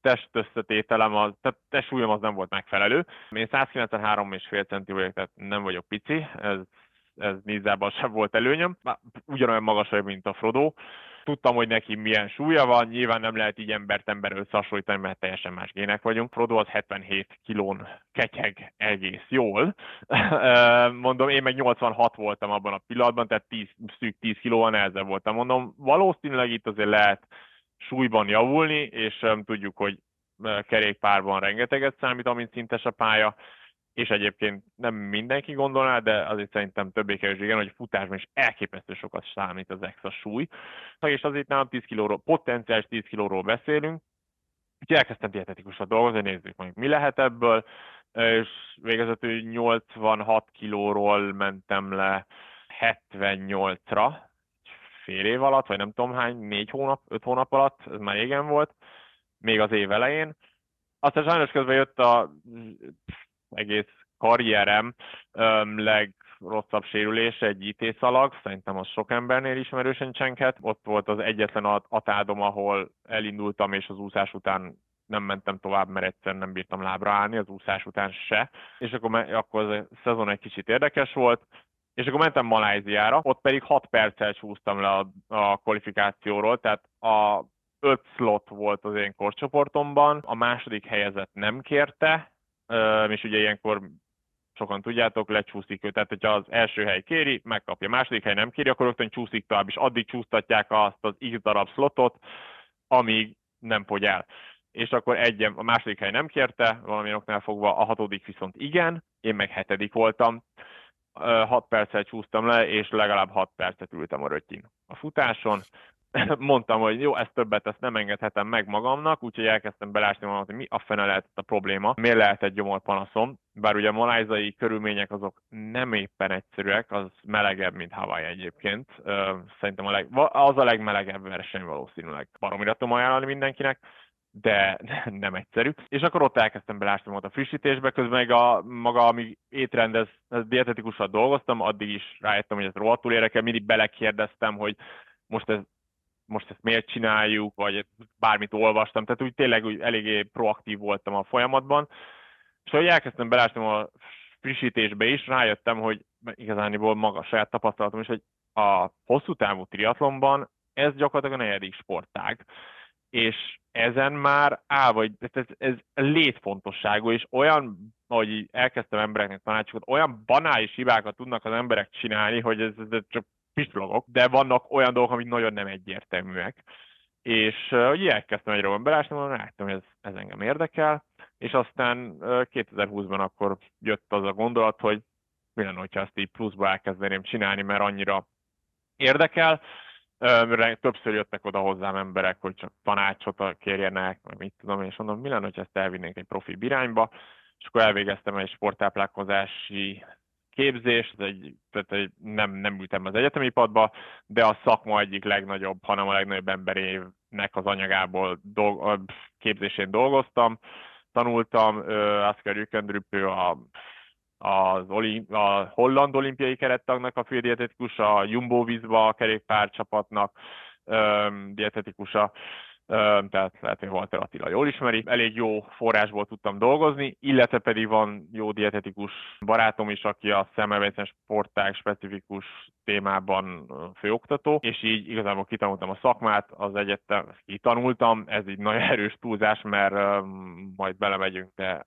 test összetételem, az, tehát testsúlyom az nem volt megfelelő. Én 193,5 centi vagyok, tehát nem vagyok pici, ez, ez Nízában sem volt előnyöm. Ugyanolyan magas vagyok, mint a Frodo, Tudtam, hogy neki milyen súlya van, nyilván nem lehet így embert ember összehasonlítani, mert teljesen más gének vagyunk. Frodo az 77 kilón ketyeg egész jól. Mondom, én meg 86 voltam abban a pillanatban, tehát 10, szűk 10 kilóval nehezebb voltam. Mondom, valószínűleg itt azért lehet súlyban javulni, és tudjuk, hogy kerékpárban rengeteget számít, amint szintes a pálya, és egyébként nem mindenki gondolná, de azért szerintem többé kevésbé igen, hogy futásban is elképesztő sokat számít az extra súly. És azért nálam 10 kilóról, potenciális 10 kilóról beszélünk, úgyhogy elkezdtem dietetikusra dolgozni, nézzük meg, mi lehet ebből, és végezetül 86 kilóról mentem le 78-ra, fél év alatt, vagy nem tudom hány, négy hónap, öt hónap alatt, ez már régen volt, még az év elején. Aztán sajnos közben jött a egész karrierem legrosszabb sérülés egy IT szalag, szerintem az sok embernél ismerősen csenket. Ott volt az egyetlen atádom, ahol elindultam, és az úszás után nem mentem tovább, mert egyszer nem bírtam lábra állni, az úszás után se. És akkor, akkor a szezon egy kicsit érdekes volt, és akkor mentem Maláziára, ott pedig 6 perccel csúsztam le a, a kvalifikációról, tehát a 5 slot volt az én korcsoportomban, a második helyezett nem kérte, és ugye ilyenkor sokan tudjátok, lecsúszik ő. Tehát, hogyha az első hely kéri, megkapja. A második hely nem kéri, akkor rögtön csúszik tovább, és addig csúsztatják azt az x darab slotot, amíg nem fogy el. És akkor egy, a második hely nem kérte, valami oknál fogva, a hatodik viszont igen, én meg hetedik voltam. 6 perccel csúsztam le, és legalább 6 percet ültem a rötyin a futáson, mondtam, hogy jó, ezt többet, ezt nem engedhetem meg magamnak, úgyhogy elkezdtem belásni magam, hogy mi a fene lehet a probléma, miért lehet egy gyomorpanaszom, bár ugye a malájzai körülmények azok nem éppen egyszerűek, az melegebb, mint Hawaii egyébként. Szerintem a leg, az a legmelegebb verseny valószínűleg. Baromira tudom ajánlani mindenkinek de nem egyszerű. És akkor ott elkezdtem belásni magam a frissítésbe, közben meg a maga, amíg étrendez, dietetikussal dolgoztam, addig is rájöttem, hogy ez rohadtul érdekel, mindig belekérdeztem, hogy most ez most ezt miért csináljuk, vagy bármit olvastam, tehát úgy tényleg úgy eléggé proaktív voltam a folyamatban. És hogy elkezdtem belásni a frissítésbe is, rájöttem, hogy igazániból maga saját tapasztalatom is, hogy a hosszú távú triatlonban ez gyakorlatilag a negyedik sportág, és ezen már áll, vagy ez, ez létfontosságú, és olyan, ahogy elkezdtem embereknek tanácsokat, olyan banális hibákat tudnak az emberek csinálni, hogy ez, ez csak pislogok, de vannak olyan dolgok, amik nagyon nem egyértelműek. És uh, ugye elkezdtem egyre van belásni, mondom, láttam, hogy ez, ez engem érdekel, és aztán uh, 2020-ban akkor jött az a gondolat, hogy mi lenne, hogyha ezt így pluszba elkezdeném csinálni, mert annyira érdekel. Uh, többször jöttek oda hozzám emberek, hogy csak tanácsot kérjenek, meg mit tudom, és mondom, mi lenne, hogyha ezt elvinnénk egy profi irányba, és akkor elvégeztem egy sporttáplálkozási képzés, ez egy, tehát egy, nem, nem ültem az egyetemi padba, de a szakma egyik legnagyobb, hanem a legnagyobb emberének az anyagából dolg, képzésén dolgoztam, tanultam, Asker Jükendrüppő a az olim, a holland olimpiai kerettagnak a fődietetikus, a Jumbo Visba a kerékpárcsapatnak dietetikusa, tehát lehet, hogy Walter Attila jól ismeri. Elég jó forrásból tudtam dolgozni, illetve pedig van jó dietetikus barátom is, aki a szemmelweisen sportág specifikus témában főoktató, és így igazából kitanultam a szakmát, az egyetem, kitanultam, ez így nagyon erős túlzás, mert majd belemegyünk, de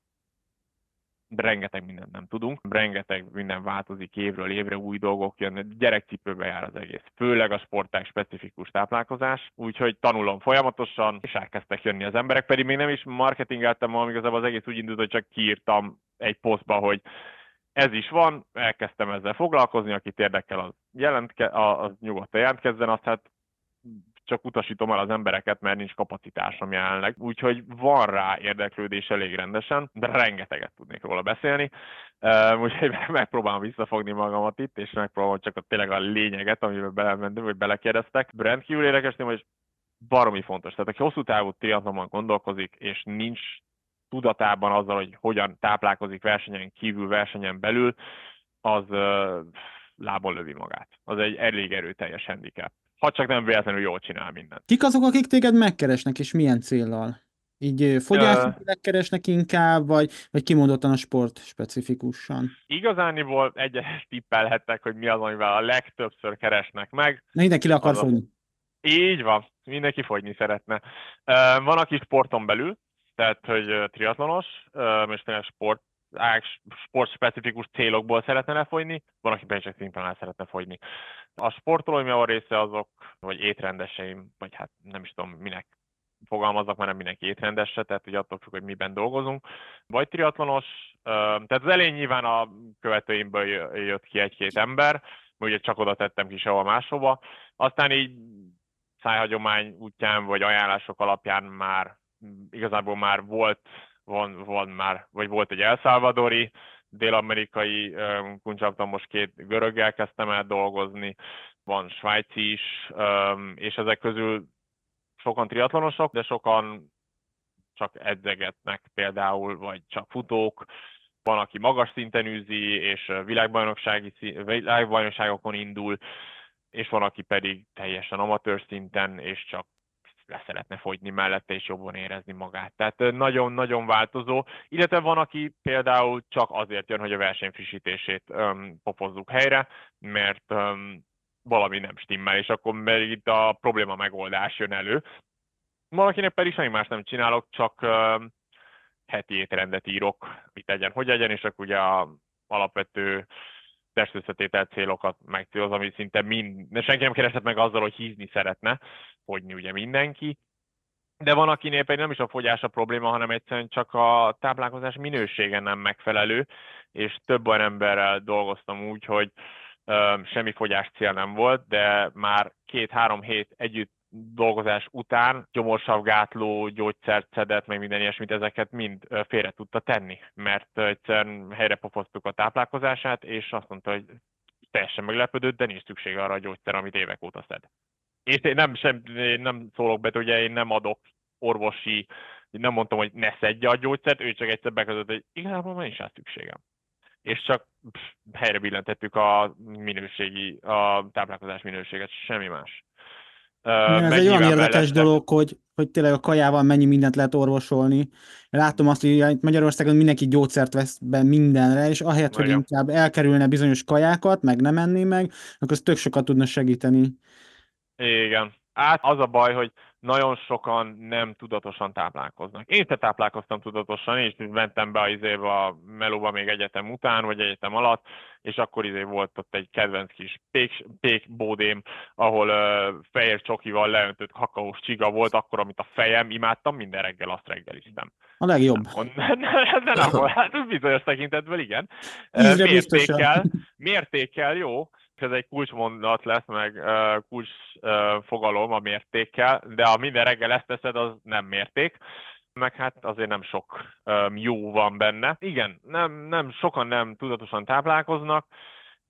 rengeteg mindent nem tudunk, rengeteg minden változik évről évre, új dolgok jönnek, gyerekcipőbe jár az egész. Főleg a sporták specifikus táplálkozás, úgyhogy tanulom folyamatosan, és elkezdtek jönni az emberek, pedig még nem is marketingeltem, amíg igazából az egész úgy indult, hogy csak kiírtam egy posztba, hogy ez is van, elkezdtem ezzel foglalkozni, akit érdekel, az, jelentke, az nyugodtan jelentkezzen, azt hát csak utasítom el az embereket, mert nincs kapacitásom jelenleg. Úgyhogy van rá érdeklődés elég rendesen, de rengeteget tudnék róla beszélni. Úgyhogy megpróbálom visszafogni magamat itt, és megpróbálom csak a, tényleg a lényeget, amiben belementem, vagy belekérdeztek. Rendkívül érdekes, hogy baromi fontos. Tehát aki hosszú távú triatlonban gondolkozik, és nincs tudatában azzal, hogy hogyan táplálkozik versenyen kívül, versenyen belül, az lábon lövi magát. Az egy elég erőteljes handicap ha csak nem véletlenül jól csinál mindent. Kik azok, akik téged megkeresnek, és milyen céllal? Így fogyászilag keresnek inkább, vagy, vagy kimondottan a sport specifikusan? Igazániból egyes tippelhettek, hogy mi az, amivel a legtöbbször keresnek meg. Mindenki le akar fogyni. Így van, mindenki fogyni szeretne. Van, aki sporton belül, tehát, hogy triatlonos, és tényleg sport sportspecifikus célokból szeretne lefogyni, van, aki pedig csak szimplán szeretne fogyni. A sportolóim a része azok, vagy étrendeseim, vagy hát nem is tudom minek fogalmazok, mert nem mindenki étrendesse, tehát hogy attól függ, hogy miben dolgozunk. Vagy triatlonos, tehát az elején nyilván a követőimből jött ki egy-két ember, ugye csak oda tettem ki sehol máshova. Aztán így szájhagyomány útján, vagy ajánlások alapján már igazából már volt van, van már, vagy volt egy elszálvadori, dél-amerikai kuncsaptam, most két göröggel kezdtem el dolgozni, van svájci is, és ezek közül sokan triatlonosok, de sokan csak edzegetnek például, vagy csak futók, van, aki magas szinten űzi, és világbajnoksági, világbajnokságokon indul, és van, aki pedig teljesen amatőr szinten, és csak le szeretne fogyni mellette, és jobban érezni magát. Tehát nagyon-nagyon változó, illetve van, aki például csak azért jön, hogy a verseny frissítését um, popozzuk helyre, mert um, valami nem stimmel, és akkor még itt a probléma megoldás jön elő. Valakinek pedig semmi más nem csinálok, csak um, heti étrendet írok, mit legyen, hogy legyen, és akkor ugye a alapvető testösszetétel célokat megcéloz, ami szinte mind, de senki nem keresett meg azzal, hogy hízni szeretne, fogyni ugye mindenki, de van, akinél pedig nem is a fogyás a probléma, hanem egyszerűen csak a táplálkozás minősége nem megfelelő, és több olyan emberrel dolgoztam úgy, hogy ö, semmi fogyás cél nem volt, de már két-három hét együtt dolgozás után gyomorsavgátló, gyógyszert szedett, meg minden ilyesmit, ezeket mind félre tudta tenni, mert egyszerűen helyre pofoztuk a táplálkozását, és azt mondta, hogy teljesen meglepődött, de nincs szükség arra a gyógyszer, amit évek óta szed. És én nem, sem, én nem szólok be, ugye én nem adok orvosi, nem mondtam, hogy ne szedje a gyógyszert, ő csak egyszer beközött, hogy igazából már nincs rá szükségem. És csak pff, helyre billentettük a minőségi, a táplálkozás minőséget, semmi más. Igen, ez egy olyan érdekes mellette... dolog, hogy, hogy tényleg a kajával mennyi mindent lehet orvosolni. Látom azt, hogy Magyarországon mindenki gyógyszert vesz be mindenre, és ahelyett, Nagyon. hogy inkább elkerülne bizonyos kajákat, meg nem enni meg, akkor ez tök sokat tudna segíteni. Igen. Hát az a baj, hogy nagyon sokan nem tudatosan táplálkoznak. Én se táplálkoztam tudatosan, és mentem be az izébe a melóba még egyetem után, vagy egyetem alatt, és akkor izé volt ott egy kedvenc kis pék, pék bódém, ahol uh, fehér csokival leöntött kakaós csiga volt, akkor, amit a fejem, imádtam, minden reggel azt reggeliztem. A legjobb. Nem, nem, nem, hát bizonyos tekintetben igen. Mértékkel, mértékkel jó, ez egy kulcsmondat lesz, meg uh, kulcs uh, fogalom a mértékkel, de a minden reggel ezt teszed, az nem mérték. meg hát azért nem sok um, jó van benne. Igen, nem, nem, sokan nem tudatosan táplálkoznak,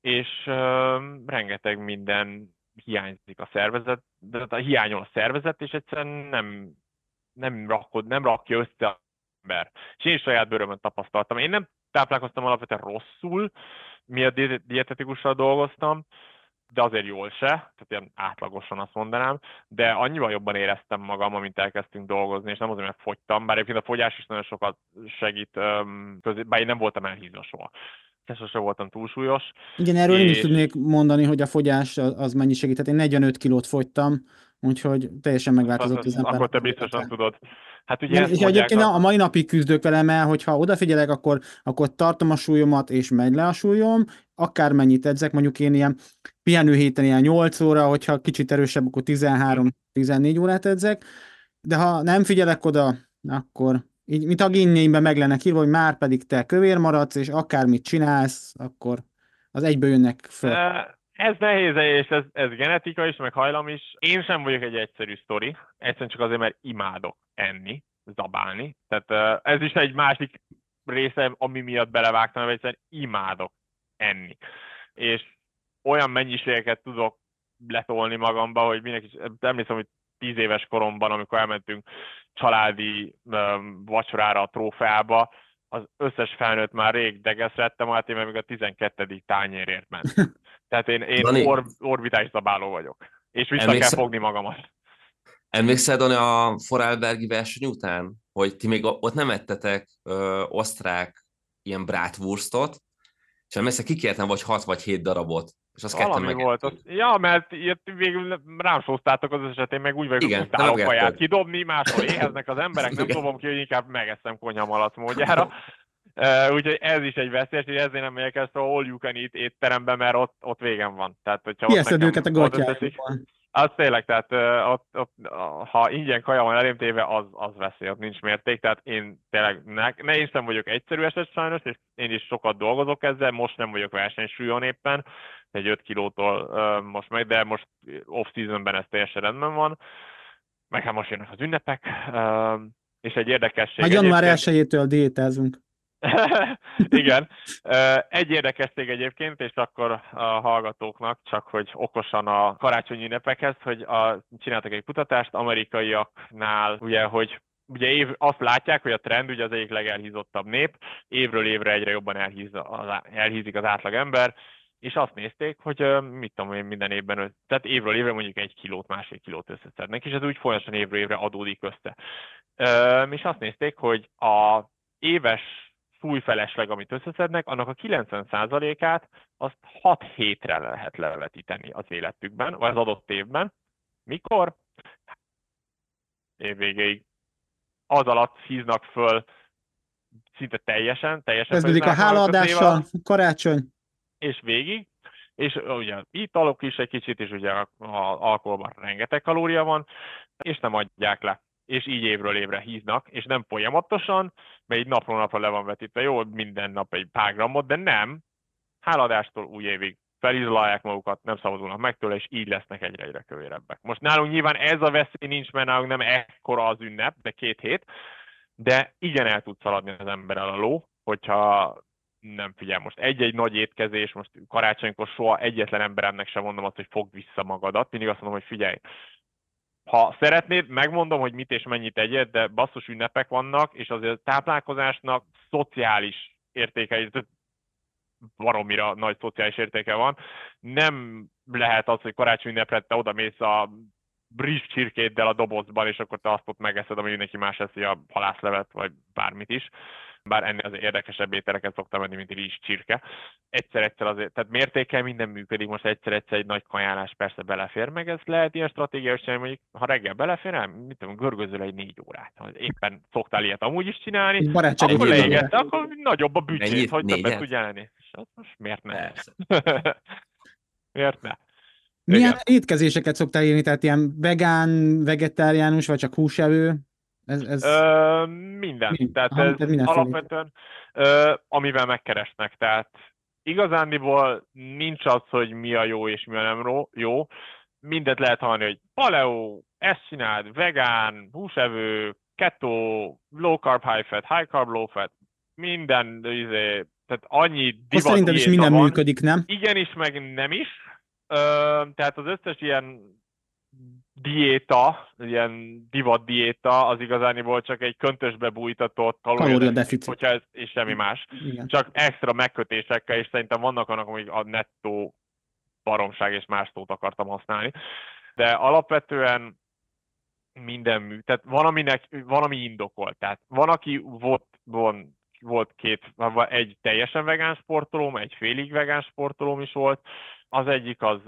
és um, rengeteg minden hiányzik a szervezet, de a hiányol a szervezet, és egyszerűen nem, nem, rakod, nem rakja össze a ember. És én saját bőrömön tapasztaltam. Én nem táplálkoztam alapvetően rosszul, miatt dietetikussal dolgoztam, de azért jól se, tehát ilyen átlagosan azt mondanám, de annyival jobban éreztem magam, amint elkezdtünk dolgozni, és nem azért, mert fogytam, bár egyébként a fogyás is nagyon sokat segít, bár én nem voltam elhízva soha. Sose voltam túlsúlyos. Igen, erről és... én is tudnék mondani, hogy a fogyás az mennyi segített. Én 45 kilót fogytam, úgyhogy teljesen megváltozott az, az, az ember. Akkor te biztosan tudod. Hát ugye és egyébként a... a mai napig küzdök vele, mert hogyha odafigyelek, akkor, akkor tartom a súlyomat, és megy le a súlyom, akármennyit edzek, mondjuk én ilyen pihenő héten ilyen 8 óra, hogyha kicsit erősebb, akkor 13-14 órát edzek, de ha nem figyelek oda, akkor így, mint a ginnényben meg lenne írva, hogy már pedig te kövér maradsz, és akármit csinálsz, akkor az egyből jönnek fel. Ez nehéz, és ez, ez genetika is, meg hajlam is. Én sem vagyok egy egyszerű sztori, egyszerűen csak azért, mert imádok enni, zabálni. Tehát ez is egy másik része, ami miatt belevágtam, hogy egyszerűen imádok enni. És olyan mennyiségeket tudok letolni magamba, hogy mindenki, emlékszem, hogy tíz éves koromban, amikor elmentünk családi vacsorára a trófeába, az összes felnőtt már rég degeszrettem, hát én még a 12. tányérért ment. Tehát én, én or, orbitális zabáló vagyok. És vissza Emlékszel... kell fogni magamat. Emlékszel, Dani, a Foralbergi verseny után, hogy ti még ott nem ettetek ö, osztrák ilyen bratwurstot, és emlékszel, kikértem vagy 6 vagy 7 darabot, és azt Valami ketten volt. Az, ja, mert ilyet végül rám szóztátok az esetén, meg úgy vagyok, hogy utálok kaját kidobni, máshol éheznek az emberek, nem tudom ki, hogy inkább megeszem konyha malac módjára. Uh, úgyhogy ez is egy veszélyes, hogy ezért nem megyek ezt a all you can eat étterembe, mert ott, ott végem van. Tehát, hogyha ott nekem, őket a gatyájukban. Az tényleg, tehát uh, ott, ott, ha ingyen kaja van elém téve, az, az veszély, ott nincs mérték, tehát én tényleg, ne, ne én sem vagyok egyszerű eset sajnos, és én is sokat dolgozok ezzel, most nem vagyok versenysúlyon éppen, egy 5 kilótól uh, most meg, de most off-seasonben ez teljesen rendben van, meg hát most jönnek az ünnepek, uh, és egy érdekesség. A január 1-től diétázunk. Igen. Egy érdekesség egyébként, és akkor a hallgatóknak, csak hogy okosan a karácsonyi ünnepekhez, hogy a, csináltak egy kutatást amerikaiaknál, ugye, hogy ugye év, azt látják, hogy a trend ugye az egyik legelhízottabb nép, évről évre egyre jobban elhíz, elhízik az átlag ember, és azt nézték, hogy mit tudom én minden évben, tehát évről évre mondjuk egy kilót, másfél kilót összeszednek, és ez úgy folyamatosan évről évre adódik össze. És azt nézték, hogy a éves súlyfelesleg, amit összeszednek, annak a 90%-át azt 6 hétre lehet levetíteni az életükben, vagy az adott évben. Mikor? Év végéig. Az alatt híznak föl szinte teljesen, teljesen. Kezdődik a hálaadással, karácsony. És végig. És ugye italok is egy kicsit, és ugye a alkoholban rengeteg kalória van, és nem adják le és így évről évre híznak, és nem folyamatosan, mert így napról napra le van vetítve, jó, minden nap egy pár grammot, de nem, háladástól új évig felizolálják magukat, nem szabadulnak meg tőle, és így lesznek egyre-egyre kövérebbek. Most nálunk nyilván ez a veszély nincs, mert nálunk nem ekkora az ünnep, de két hét, de igen el tud szaladni az ember el a ló, hogyha nem figyel. Most egy-egy nagy étkezés, most karácsonykor soha egyetlen emberemnek sem mondom azt, hogy fogd vissza magadat, mindig azt mondom, hogy figyelj, ha szeretnéd, megmondom, hogy mit és mennyit egyed, de basszus ünnepek vannak, és azért a táplálkozásnak szociális értékei, baromira nagy szociális értéke van. Nem lehet az, hogy karácsony ünnepre te oda mész a brizs csirkéddel a dobozban, és akkor te azt ott megeszed, ami mindenki más eszi a halászlevet, vagy bármit is bár ennél az érdekesebb ételeket szoktam menni, mint rizs, csirke. Egyszer-egyszer azért, tehát mértékkel minden működik, most egyszer-egyszer egy nagy kajálás persze belefér, meg ez lehet ilyen stratégiai hogy mondjuk, ha reggel belefér, nem, mit tudom, görgözöl egy négy órát. Ha éppen szoktál ilyet amúgy is csinálni, akkor leégett, akkor nagyobb a büdzsét, hogy többet tudj lenni. És az most miért ne? miért ne? Milyen Igen. étkezéseket szoktál írni? Tehát ilyen vegán, vegetáriánus, vagy csak húsevő? Ez, ez... Ö, minden. Mi? Tehát Aha, ez alapvetően, ö, amivel megkeresnek. Tehát igazándiból nincs az, hogy mi a jó és mi a nem jó. Mindet lehet hallani, hogy paleo, ezt csináld, vegán, húsevő, kettő low carb, high fat, high carb, low fat, minden, izé, tehát annyi divat Szerintem is minden van. működik, nem? Igenis, meg nem is. Ö, tehát az összes ilyen diéta, ilyen divat diéta, az igazániból csak egy köntösbe bújtatott kalóriadeficit, hogyha ez, és semmi más. Igen. Csak extra megkötésekkel, és szerintem vannak annak, hogy a nettó baromság és más szót akartam használni. De alapvetően minden mű. Tehát van, aminek, van, ami indokolt. Tehát van, aki volt, van, volt két, egy teljesen vegán sportolóm, egy félig vegán sportolóm is volt. Az egyik az,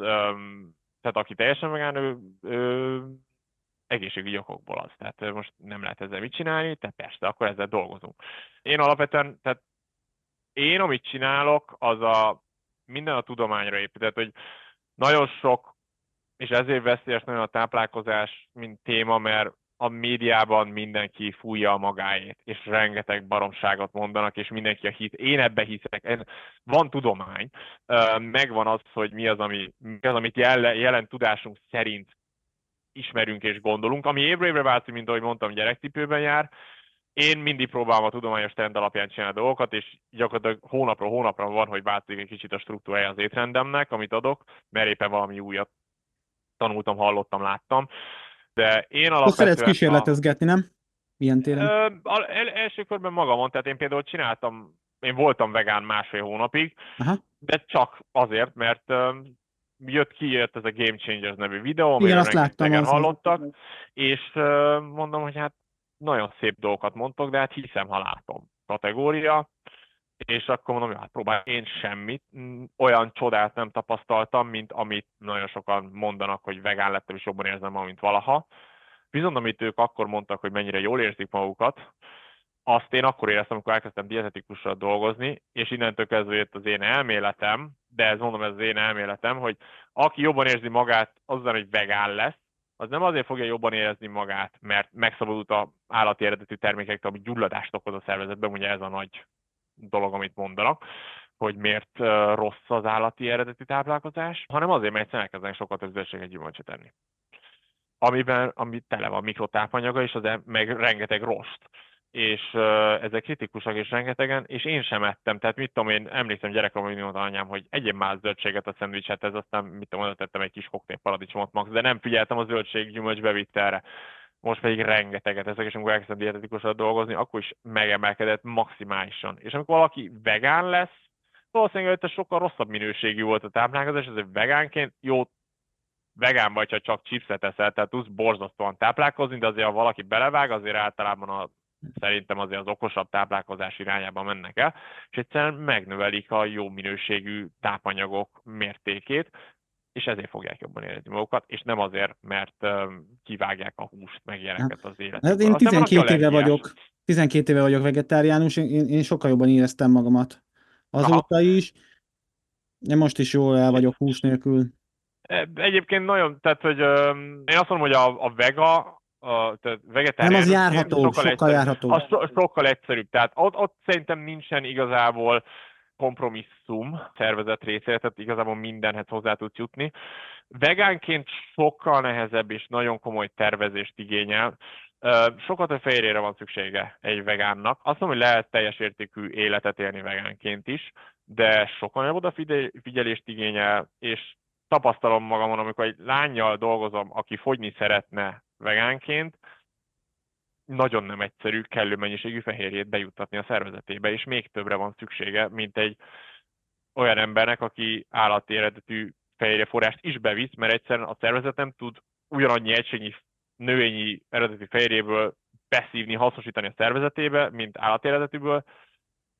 tehát aki teljesen vegán, ő, ő egészségügyi okokból az. Tehát most nem lehet ezzel mit csinálni, tehát persze, akkor ezzel dolgozunk. Én alapvetően, tehát én amit csinálok, az a minden a tudományra épít. Tehát, hogy nagyon sok, és ezért veszélyes nagyon a táplálkozás, mint téma, mert a médiában mindenki fújja a magáét, és rengeteg baromságot mondanak, és mindenki a hit. Én ebbe hiszek. Van tudomány, megvan az, hogy mi az, ami, mi az amit jelen, jelen tudásunk szerint ismerünk és gondolunk, ami évre évre változik, mint ahogy mondtam, gyerekcipőben jár. Én mindig próbálom a tudományos trend alapján csinálni dolgokat, és gyakorlatilag hónapról hónapra van, hogy változik egy kicsit a struktúrája az étrendemnek, amit adok, mert éppen valami újat tanultam, hallottam, láttam. De én alapvetően... szeretsz kísérletezgetni, nem? Milyen téren? Ö, el, első körben magamon, tehát én például csináltam, én voltam vegán másfél hónapig, Aha. de csak azért, mert ö, jött ki, jött ez a Game Changers nevű videó, Igen, azt láttam, az hallottak, az... és ö, mondom, hogy hát nagyon szép dolgokat mondtok, de hát hiszem, ha látom kategória, és akkor mondom, hogy hát próbálj, én semmit, mm, olyan csodát nem tapasztaltam, mint amit nagyon sokan mondanak, hogy vegán lettem, és jobban érzem ma, mint valaha. Viszont amit ők akkor mondtak, hogy mennyire jól érzik magukat, azt én akkor éreztem, amikor elkezdtem dietetikussal dolgozni, és innentől kezdve jött az én elméletem, de ez mondom, ez az én elméletem, hogy aki jobban érzi magát azzal, hogy vegán lesz, az nem azért fogja jobban érezni magát, mert megszabadult a állati eredetű termékektől, ami gyulladást okoz a szervezetben, ugye ez a nagy dolog, amit mondanak, hogy miért rossz az állati eredeti táplálkozás, hanem azért, mert egyszerűen elkezdenek sokkal több zöldséget gyümölcsöt tenni. Amiben, ami tele van mikrotápanyaga, és az meg rengeteg rost. És uh, ezek kritikusak és rengetegen, és én sem ettem, tehát mit tudom én, emlékszem gyerekről, hogy mondta anyám, hogy egyéb más zöldséget a szendvicset, ez aztán mit tudom, oda tettem egy kis koktél paradicsomot max, de nem figyeltem a zöldség gyümölcs bevittelre most pedig rengeteget ezek, és amikor elkezdtem dietetikusra dolgozni, akkor is megemelkedett maximálisan. És amikor valaki vegán lesz, valószínűleg előtte sokkal rosszabb minőségű volt a táplálkozás, ezért vegánként jó, vegán vagy, ha csak chipset eszel, tehát tudsz borzasztóan táplálkozni, de azért ha valaki belevág, azért általában a, szerintem azért az okosabb táplálkozás irányába mennek el, és egyszerűen megnövelik a jó minőségű tápanyagok mértékét, és ezért fogják jobban érezni magukat, és nem azért, mert kivágják a húst, meg ilyeneket az életükből. Hát én 12 éve vagyok, 12 éve vagyok vegetáriánus, én, én sokkal jobban éreztem magamat. Azóta Aha. is, én most is jól el vagyok hús nélkül. E, egyébként nagyon, tehát, hogy én azt mondom, hogy a, a vega, a, tehát vegetáriánus... Nem, az járható, sokkal, sokkal egyszerűbb. járható. Az so, sokkal egyszerűbb, tehát ott, ott szerintem nincsen igazából kompromisszum szervezet részére, tehát igazából mindenhez hozzá tudsz jutni. Vegánként sokkal nehezebb és nagyon komoly tervezést igényel. Sokat a fehérjére van szüksége egy vegánnak. Azt mondom, hogy lehet teljes értékű életet élni vegánként is, de sokkal nagyobb odafigyelést igényel, és tapasztalom magamon, amikor egy lányjal dolgozom, aki fogyni szeretne vegánként, nagyon nem egyszerű kellő mennyiségű fehérjét bejuttatni a szervezetébe, és még többre van szüksége, mint egy olyan embernek, aki állati eredetű fehérjeforrást is bevisz, mert egyszerűen a szervezet nem tud ugyanannyi egységnyi növényi eredetű fehérjéből beszívni, hasznosítani a szervezetébe, mint állati eredetűből,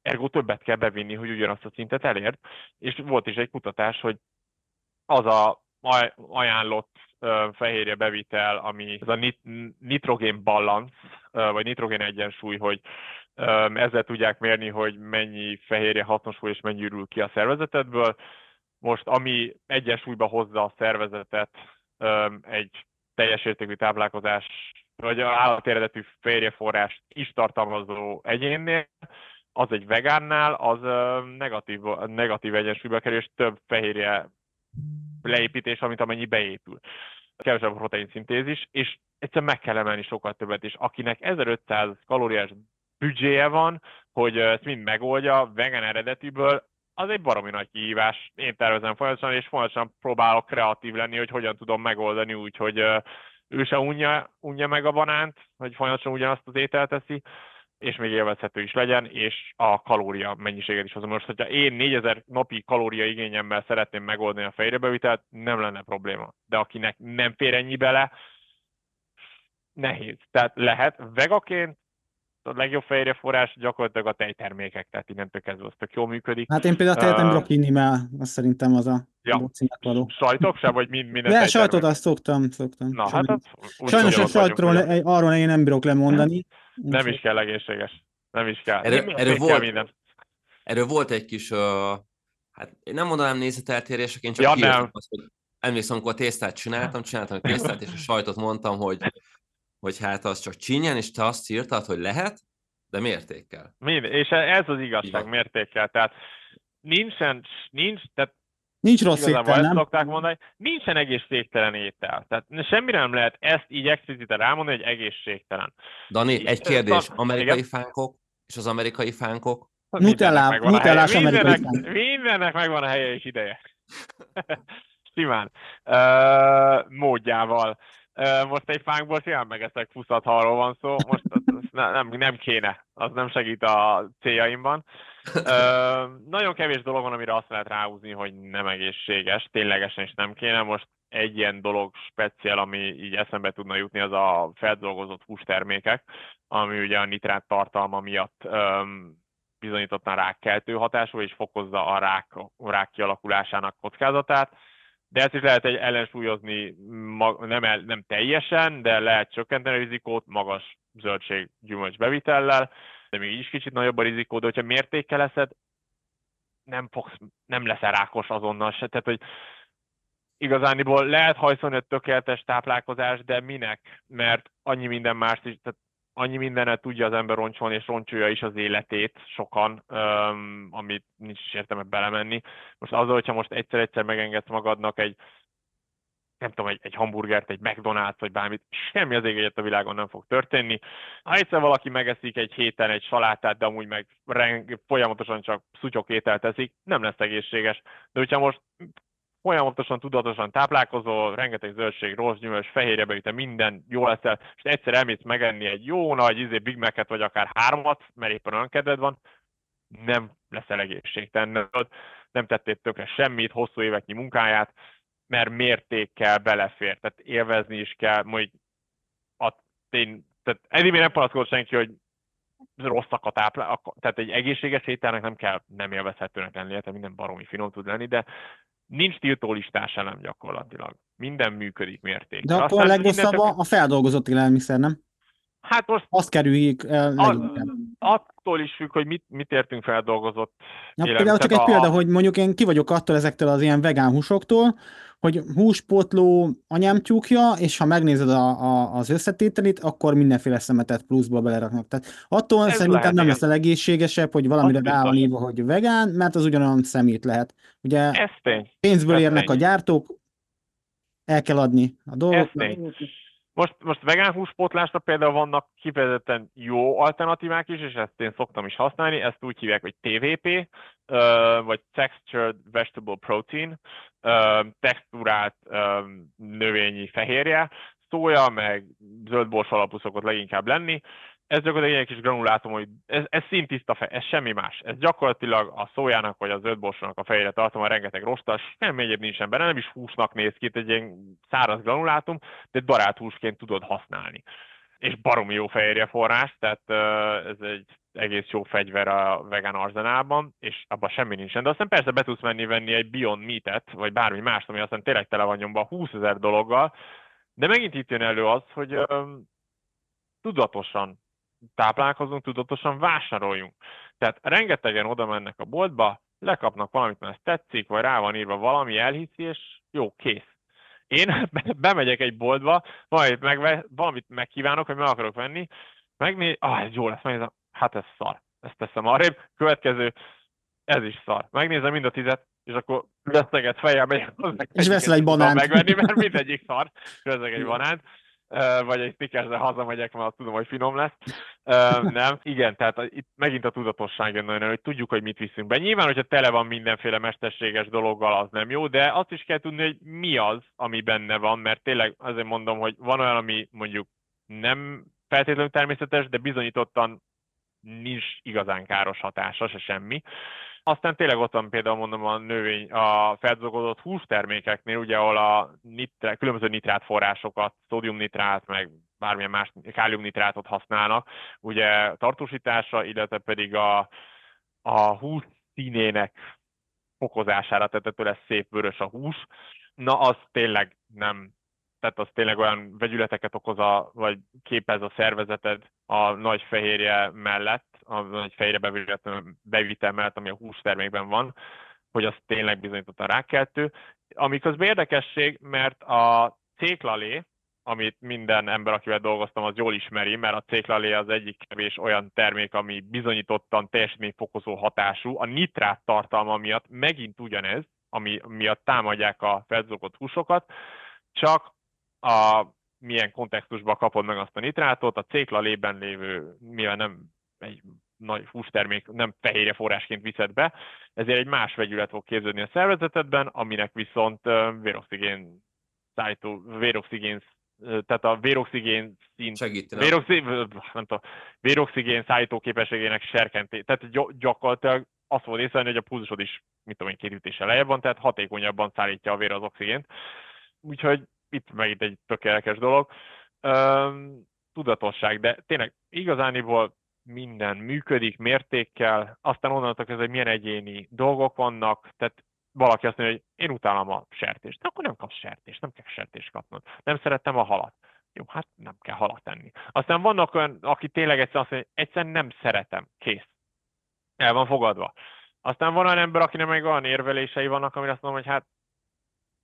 ergo többet kell bevinni, hogy ugyanazt a szintet elért. És volt is egy kutatás, hogy az a ajánlott fehérje bevitel, ami ez a nit- nitrogén balansz, vagy nitrogén egyensúly, hogy ezzel tudják mérni, hogy mennyi fehérje hasznosul és mennyi ürül ki a szervezetedből. Most ami egyensúlyba hozza a szervezetet egy teljes értékű táplálkozás, vagy állati eredetű fehérjeforrást is tartalmazó egyénnél, az egy vegánnál, az negatív, negatív egyensúlyba kerül, és több fehérje leépítés, amit amennyi beépül. kevesebb a protein szintézis, és egyszerűen meg kell emelni sokkal többet, és akinek 1500 kalóriás büdzséje van, hogy ezt mind megoldja vegan eredetiből, az egy baromi nagy kihívás. Én tervezem folyamatosan, és folyamatosan próbálok kreatív lenni, hogy hogyan tudom megoldani úgy, hogy ő se unja, unja meg a banánt, hogy folyamatosan ugyanazt az ételt teszi, és még élvezhető is legyen, és a kalória mennyiséget is hozom. Most, hogyha én 4000 napi kalória igényemmel szeretném megoldani a fejrebevitelt, nem lenne probléma. De akinek nem fér ennyi bele, nehéz. Tehát lehet vegaként, a legjobb forrás gyakorlatilag a tejtermékek, tehát innentől kezdve az tök jól működik. Hát én például tejet nem mert azt szerintem az a ja. való. Sajtok se, vagy mind, minden De sajtot azt szoktam, szoktam. Na, hát az, Sajnos a sajtról arról én nem bírok lemondani. Nem is kell egészséges. Nem is kell. Erről, erről, volt, kell minden. erről volt egy kis, uh, hát én nem mondanám nézeteltérések, én csak ja, nem. azt, hogy emlékszem, amikor a tésztát csináltam, csináltam a tésztát, és a sajtot mondtam, hogy hogy hát az csak csinyen, és te azt írtad, hogy lehet, de mértékkel. Mind, és ez az igazság, Igen. mértékkel. Tehát nincsen, nincs, tehát Nincs rossz étel, nem? szokták mondani, nincsen egészségtelen étel. Tehát semmire nem lehet ezt így expliciten rámondani, hogy egészségtelen. Dani, egy kérdés. Amerikai Igen? fánkok és az amerikai fánkok? Nutella, nutellás amerikai mindennek, mindennek megvan a helye és ideje. Simán. Uh, módjával most egy fánkból simán megeszek fuszat, ha arról van szó, most nem, nem kéne, az nem segít a céljaimban. Nagyon kevés dolog van, amire azt lehet ráhúzni, hogy nem egészséges, ténylegesen is nem kéne. Most egy ilyen dolog speciál, ami így eszembe tudna jutni, az a feldolgozott hústermékek, ami ugye a nitrát tartalma miatt um, bizonyítottan rákkeltő hatású, és fokozza a rák, a rák kialakulásának kockázatát de ezt is lehet egy ellensúlyozni nem, el, nem teljesen, de lehet csökkenteni a rizikót magas zöldség gyümölcs bevitellel, de még így is kicsit nagyobb a rizikó, de hogyha mértékkel leszed, nem, fogsz, nem leszel rákos azonnal se. Tehát, hogy igazániból lehet hajszolni a tökéletes táplálkozás, de minek? Mert annyi minden más is, tehát annyi mindenet tudja az ember roncsolni, és roncsolja is az életét sokan, um, amit nincs is értelme belemenni. Most azzal, hogyha most egyszer-egyszer megengedsz magadnak egy nem tudom, egy, egy hamburgert, egy McDonald's, vagy bármit, semmi az ég a világon nem fog történni. Ha egyszer valaki megeszik egy héten egy salátát, de amúgy meg reng, folyamatosan csak szutyok ételt teszik, nem lesz egészséges. De hogyha most folyamatosan, tudatosan táplálkozol, rengeteg zöldség, rossz gyümölcs, fehérje beüte, minden jó leszel, és egyszer elmész megenni egy jó nagy izé, Big Mac-et, vagy akár hármat, mert éppen olyan kedved van, nem leszel egészségtelen, nem tettél tökre semmit, hosszú éveknyi munkáját, mert mértékkel belefér, tehát élvezni is kell, majd a tény, tehát eddig még nem panaszkodott senki, hogy rosszak a táplál, tehát egy egészséges ételnek nem kell nem élvezhetőnek lennie, tehát minden baromi finom tud lenni, de nincs tiltólistás elem gyakorlatilag. Minden működik mérték. De akkor a legrosszabb minden... a feldolgozott élelmiszer, nem? Hát most... Azt kerüljük el leginkább. Attól is függ, hogy mit, mit értünk feldolgozott Na, Például csak egy a... példa, hogy mondjuk én ki vagyok attól ezektől az ilyen vegán húsoktól, hogy húspotló anyám tyúkja, és ha megnézed a, a, az összetételét, akkor mindenféle szemetet pluszba beleraknak. Tehát attól Ez szerintem lehet, nem lesz a legészségesebb, hogy valamire rá van írva, hogy vegán, mert az ugyanolyan szemét lehet. Ugye Ez tény. pénzből Ez érnek tény. a gyártók, el kell adni a dolgot. Most, most vegán húspótlásra például vannak kifejezetten jó alternatívák is, és ezt én szoktam is használni, ezt úgy hívják, hogy TVP, vagy Textured Vegetable Protein, textúrált növényi fehérje, szója, meg zöldbors alapú szokott leginkább lenni. Ez gyakorlatilag egy kis granulátum, hogy ez, ez szintiszta fe, ez semmi más. Ez gyakorlatilag a szójának vagy a zöldborsónak a fehérje tartalma rengeteg rostas, semmi egyéb nincsen benne, nem is húsnak néz ki, egy ilyen száraz granulátum, de barát húsként tudod használni. És baromi jó fehérje forrás, tehát ez egy egész jó fegyver a vegán arzenálban, és abban semmi nincsen. De aztán persze be tudsz menni venni egy Beyond Meat-et, vagy bármi más, ami aztán tényleg tele van nyomva 20 ezer dologgal, de megint itt jön elő az, hogy tudatosan táplálkozunk, tudatosan vásároljunk. Tehát rengetegen oda mennek a boltba, lekapnak valamit, mert ezt tetszik, vagy rá van írva valami, elhiszi, és jó, kész. Én bemegyek egy boltba, majd meg, valamit megkívánok, hogy meg akarok venni, megné, ah, ez jó lesz, megnézem, hát ez szar, ezt teszem arrébb, következő, ez is szar. Megnézem mind a tizet, és akkor veszeget fejjel megyek. És veszel egy banánt. Megvenni, mert mindegyik szar, veszek egy banánt vagy egy stickersre hazamegyek, mert tudom, hogy finom lesz. Nem, igen, tehát itt megint a tudatosság jön hogy tudjuk, hogy mit viszünk be. Nyilván, hogyha tele van mindenféle mesterséges dologgal, az nem jó, de azt is kell tudni, hogy mi az, ami benne van, mert tényleg azért mondom, hogy van olyan, ami mondjuk nem feltétlenül természetes, de bizonyítottan nincs igazán káros hatása, se semmi. Aztán tényleg ott van például mondom a növény, a felzolgódott hústermékeknél, ugye ahol a nitrát, különböző nitrát forrásokat, szódiumnitrát, meg bármilyen más káliumnitrátot használnak, ugye tartósítása, illetve pedig a, a hús színének fokozására, tehát ettől lesz szép vörös a hús. Na, az tényleg nem, tehát az tényleg olyan vegyületeket okoz, a, vagy képez a szervezeted a nagy fehérje mellett, egy fejre bevitel mellett, ami a hústermékben van, hogy az tényleg bizonyítottan rákeltő. Ami közben érdekesség, mert a céklalé, amit minden ember, akivel dolgoztam, az jól ismeri, mert a céklalé az egyik kevés olyan termék, ami bizonyítottan teljesítményfokozó hatású. A nitrát tartalma miatt megint ugyanez, ami miatt támadják a felzogott húsokat, csak a milyen kontextusban kapod meg azt a nitrátot, a céklalében lévő, mivel nem egy nagy hústermék nem fehérje forrásként viszed be, ezért egy más vegyület fog képződni a szervezetedben, aminek viszont véroxigén szállító, véroxigén tehát a véroxigén szint, véroxigén, nem tudom, véroxigén szállító képességének serkenté, tehát gyakorlatilag azt fogod észrevenni, hogy a pulzusod is, mit tudom én, két ütéssel lejjebb van, tehát hatékonyabban szállítja a vér az oxigént. Úgyhogy itt megint egy tökéletes dolog. Üm, tudatosság, de tényleg igazániból minden működik mértékkel, aztán onnantól kezdve, hogy milyen egyéni dolgok vannak, tehát valaki azt mondja, hogy én utálom a sertést, de akkor nem kapsz sertést, nem kell sertést kapnod. Nem szerettem a halat. Jó, hát nem kell halat tenni. Aztán vannak olyan, aki tényleg egyszer azt mondja, hogy egyszerűen nem szeretem, kész. El van fogadva. Aztán van olyan ember, akinek meg olyan érvelései vannak, amire azt mondom, hogy hát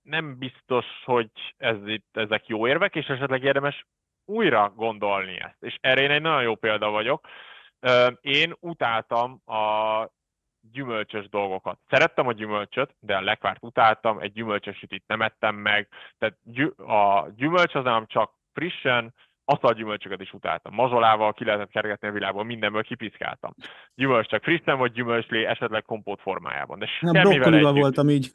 nem biztos, hogy ez itt, ezek jó érvek, és esetleg érdemes újra gondolni ezt. És erre én egy nagyon jó példa vagyok. Én utáltam a gyümölcsös dolgokat. Szerettem a gyümölcsöt, de a lekvárt utáltam, egy gyümölcsös sütit nem ettem meg, tehát a gyümölcs az nem csak frissen, gyümölcsöket is utáltam. Mazsolával ki lehetett kergetni a világból, mindenből kipiszkáltam. Gyümölcs csak frissen, vagy gyümölcslé esetleg kompót formájában. De semmivel együtt. voltam így.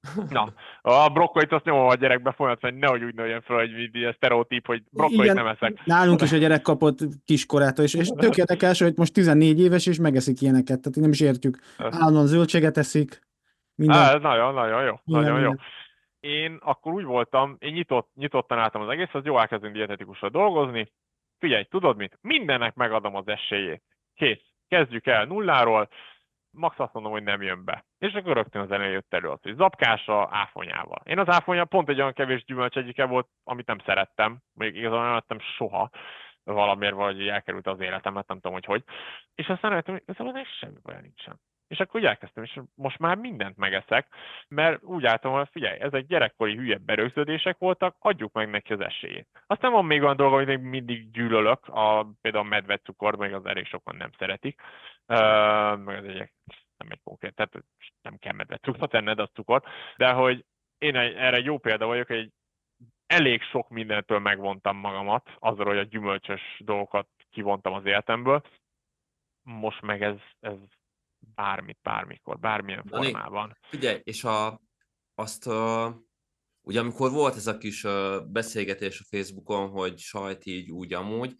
Na, a brokkolit azt nyomom a gyerekbe folyamatosan, hogy nehogy úgy nőjön fel, hogy ilyen sztereotíp, hogy brokkolit Igen, nem eszek. Nálunk is a gyerek kapott kiskorától, és, és tök érdekes, hogy most 14 éves, és megeszik ilyeneket, tehát nem is értjük. Állandóan zöldséget eszik. Minden. Á, ez nagyon, nagyon jó. Minden, nagyon minden. jó. Én akkor úgy voltam, én nyitott, nyitottan álltam az egész, az jó elkezdünk dietetikusra dolgozni. Figyelj, tudod mit? Mindennek megadom az esélyét. Kész. Kezdjük el nulláról max azt mondom, hogy nem jön be. És akkor rögtön az elején jött elő az, hogy zapkása áfonyával. Én az áfonya pont egy olyan kevés gyümölcs egyike volt, amit nem szerettem, még igazán nem lettem soha valamiért vagy elkerült az életemet, nem tudom, hogy hogy. És aztán rájöttem, hogy igazából semmi baj nincsen. És akkor úgy elkezdtem, és most már mindent megeszek, mert úgy álltam, hogy figyelj, ezek gyerekkori hülye berögződések voltak, adjuk meg neki az esélyét. Aztán van még olyan dolog, amit még mindig gyűlölök, a, például a medvecukor, még az elég sokan nem szeretik, uh, meg az egyek nem egy konkrét, tehát nem kell medvecukrot tenned, az cukor, de hogy én erre jó példa vagyok, hogy elég sok mindentől megvontam magamat, azzal, hogy a gyümölcsös dolgokat kivontam az életemből. Most meg ez, ez bármit, bármikor, bármilyen Dani, formában. Figyelj, és a, azt uh, ugye amikor volt ez a kis uh, beszélgetés a Facebookon, hogy sajt így úgy amúgy,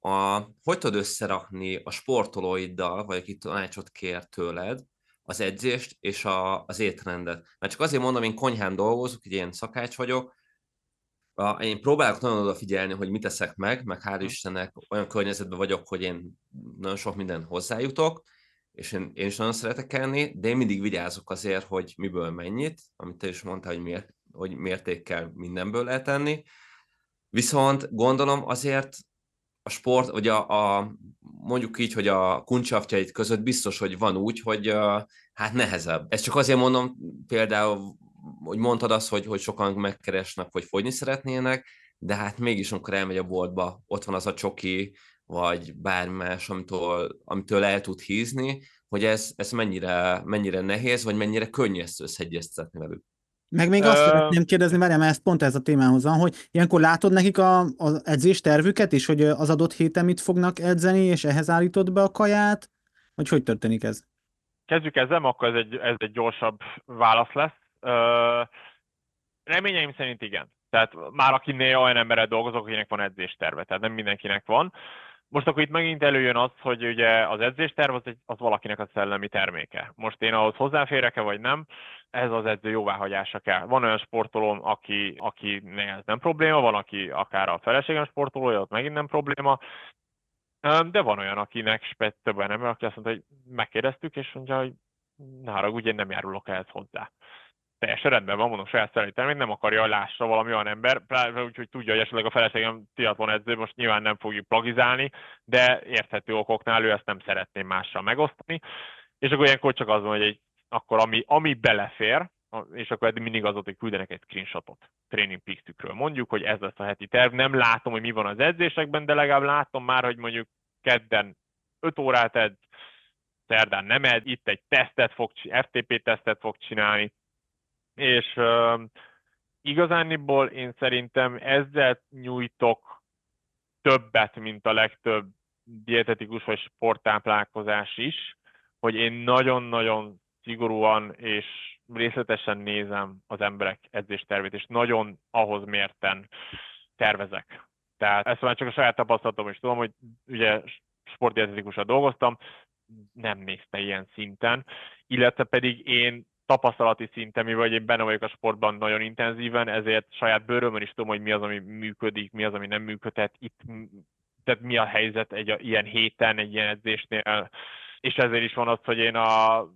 a, hogy tudod összerakni a sportolóiddal, vagy aki tanácsot kér tőled, az edzést és a, az étrendet. Mert csak azért mondom, én konyhán dolgozok, egy ilyen szakács vagyok, a, én próbálok nagyon odafigyelni, hogy mit teszek meg, meg hál' Istennek olyan környezetben vagyok, hogy én nagyon sok minden hozzájutok, és én, én is nagyon szeretek enni, de én mindig vigyázok azért, hogy miből mennyit, amit te is mondtál, hogy, miért, hogy mértékkel mindenből lehet enni. Viszont gondolom azért a sport, vagy a, a mondjuk így, hogy a kuncsaftjait között biztos, hogy van úgy, hogy uh, hát nehezebb. Ezt csak azért mondom, például, hogy mondtad azt, hogy, hogy sokan megkeresnek, hogy fogyni szeretnének, de hát mégis, amikor elmegy a boltba, ott van az a csoki, vagy bármi más, amitől, amitől el tud hízni, hogy ez, ez mennyire, mennyire nehéz, vagy mennyire könnyű ezt összeegyeztetni velük. Meg még azt szeretném kérdezni, várjál, mert ezt pont ez a témához van, hogy ilyenkor látod nekik a, az edzés tervüket is, hogy az adott héten mit fognak edzeni, és ehhez állítod be a kaját, vagy hogy történik ez? Kezdjük ezzel, akkor ez egy, ez egy gyorsabb válasz lesz. Reményeim szerint igen. Tehát már akinél olyan emberrel dolgozok, akinek van edzésterve, tehát nem mindenkinek van. Most akkor itt megint előjön az, hogy ugye az edzésterv az, az valakinek a szellemi terméke. Most én ahhoz hozzáférek-e vagy nem, ez az edző jóváhagyása kell. Van olyan sportolóm, aki, aki ez nem probléma, van, aki akár a feleségem sportolója, ott megint nem probléma, de van olyan, akinek többen nem, aki azt mondta, hogy megkérdeztük, és mondja, hogy haragudj, én nem járulok ehhez hozzá teljesen rendben van, mondom, saját szerintem nem akarja, hogy lássa valami olyan ember, úgyhogy tudja, hogy esetleg a feleségem tiatlon edző, most nyilván nem fogjuk plagizálni, de érthető okoknál ő ezt nem szeretném mással megosztani. És akkor ilyenkor csak az van, hogy egy, akkor ami, ami belefér, és akkor eddig mindig az volt, hogy küldenek egy screenshotot Training Peaks-ükről. Mondjuk, hogy ez lesz a heti terv. Nem látom, hogy mi van az edzésekben, de legalább látom már, hogy mondjuk kedden 5 órát edz, szerdán nem ed, itt egy tesztet fog, FTP tesztet fog csinálni, és uh, igazániból én szerintem ezzel nyújtok többet, mint a legtöbb dietetikus vagy sporttáplálkozás is, hogy én nagyon-nagyon szigorúan és részletesen nézem az emberek edzéstervét, és nagyon ahhoz mérten tervezek. Tehát ezt már csak a saját tapasztalatom is tudom, hogy ugye sportdietetikusan dolgoztam, nem nézte ilyen szinten, illetve pedig én tapasztalati szinten, mivel én benne vagyok a sportban nagyon intenzíven, ezért saját bőrömön is tudom, hogy mi az, ami működik, mi az, ami nem működhet. Itt, tehát mi a helyzet egy ilyen héten, egy ilyen edzésnél, és ezért is van az, hogy én a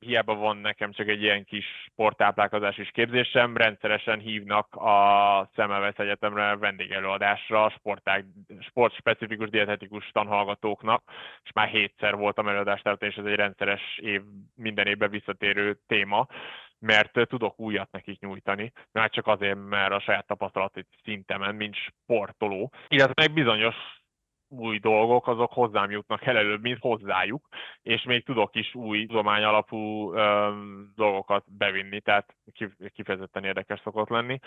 hiába van nekem csak egy ilyen kis sporttáplálkozási képzésem, rendszeresen hívnak a Szemelvesz Egyetemre vendégelőadásra sporták, sportspecifikus dietetikus tanhallgatóknak, és már hétszer voltam előadást tehát és ez egy rendszeres év, minden évben visszatérő téma, mert tudok újat nekik nyújtani, mert csak azért, mert a saját tapasztalati szintemen, mint sportoló, illetve meg bizonyos új dolgok, azok hozzám jutnak el előbb, mint hozzájuk, és még tudok is új tudomány alapú öm, dolgokat bevinni, tehát kifejezetten érdekes szokott lenni.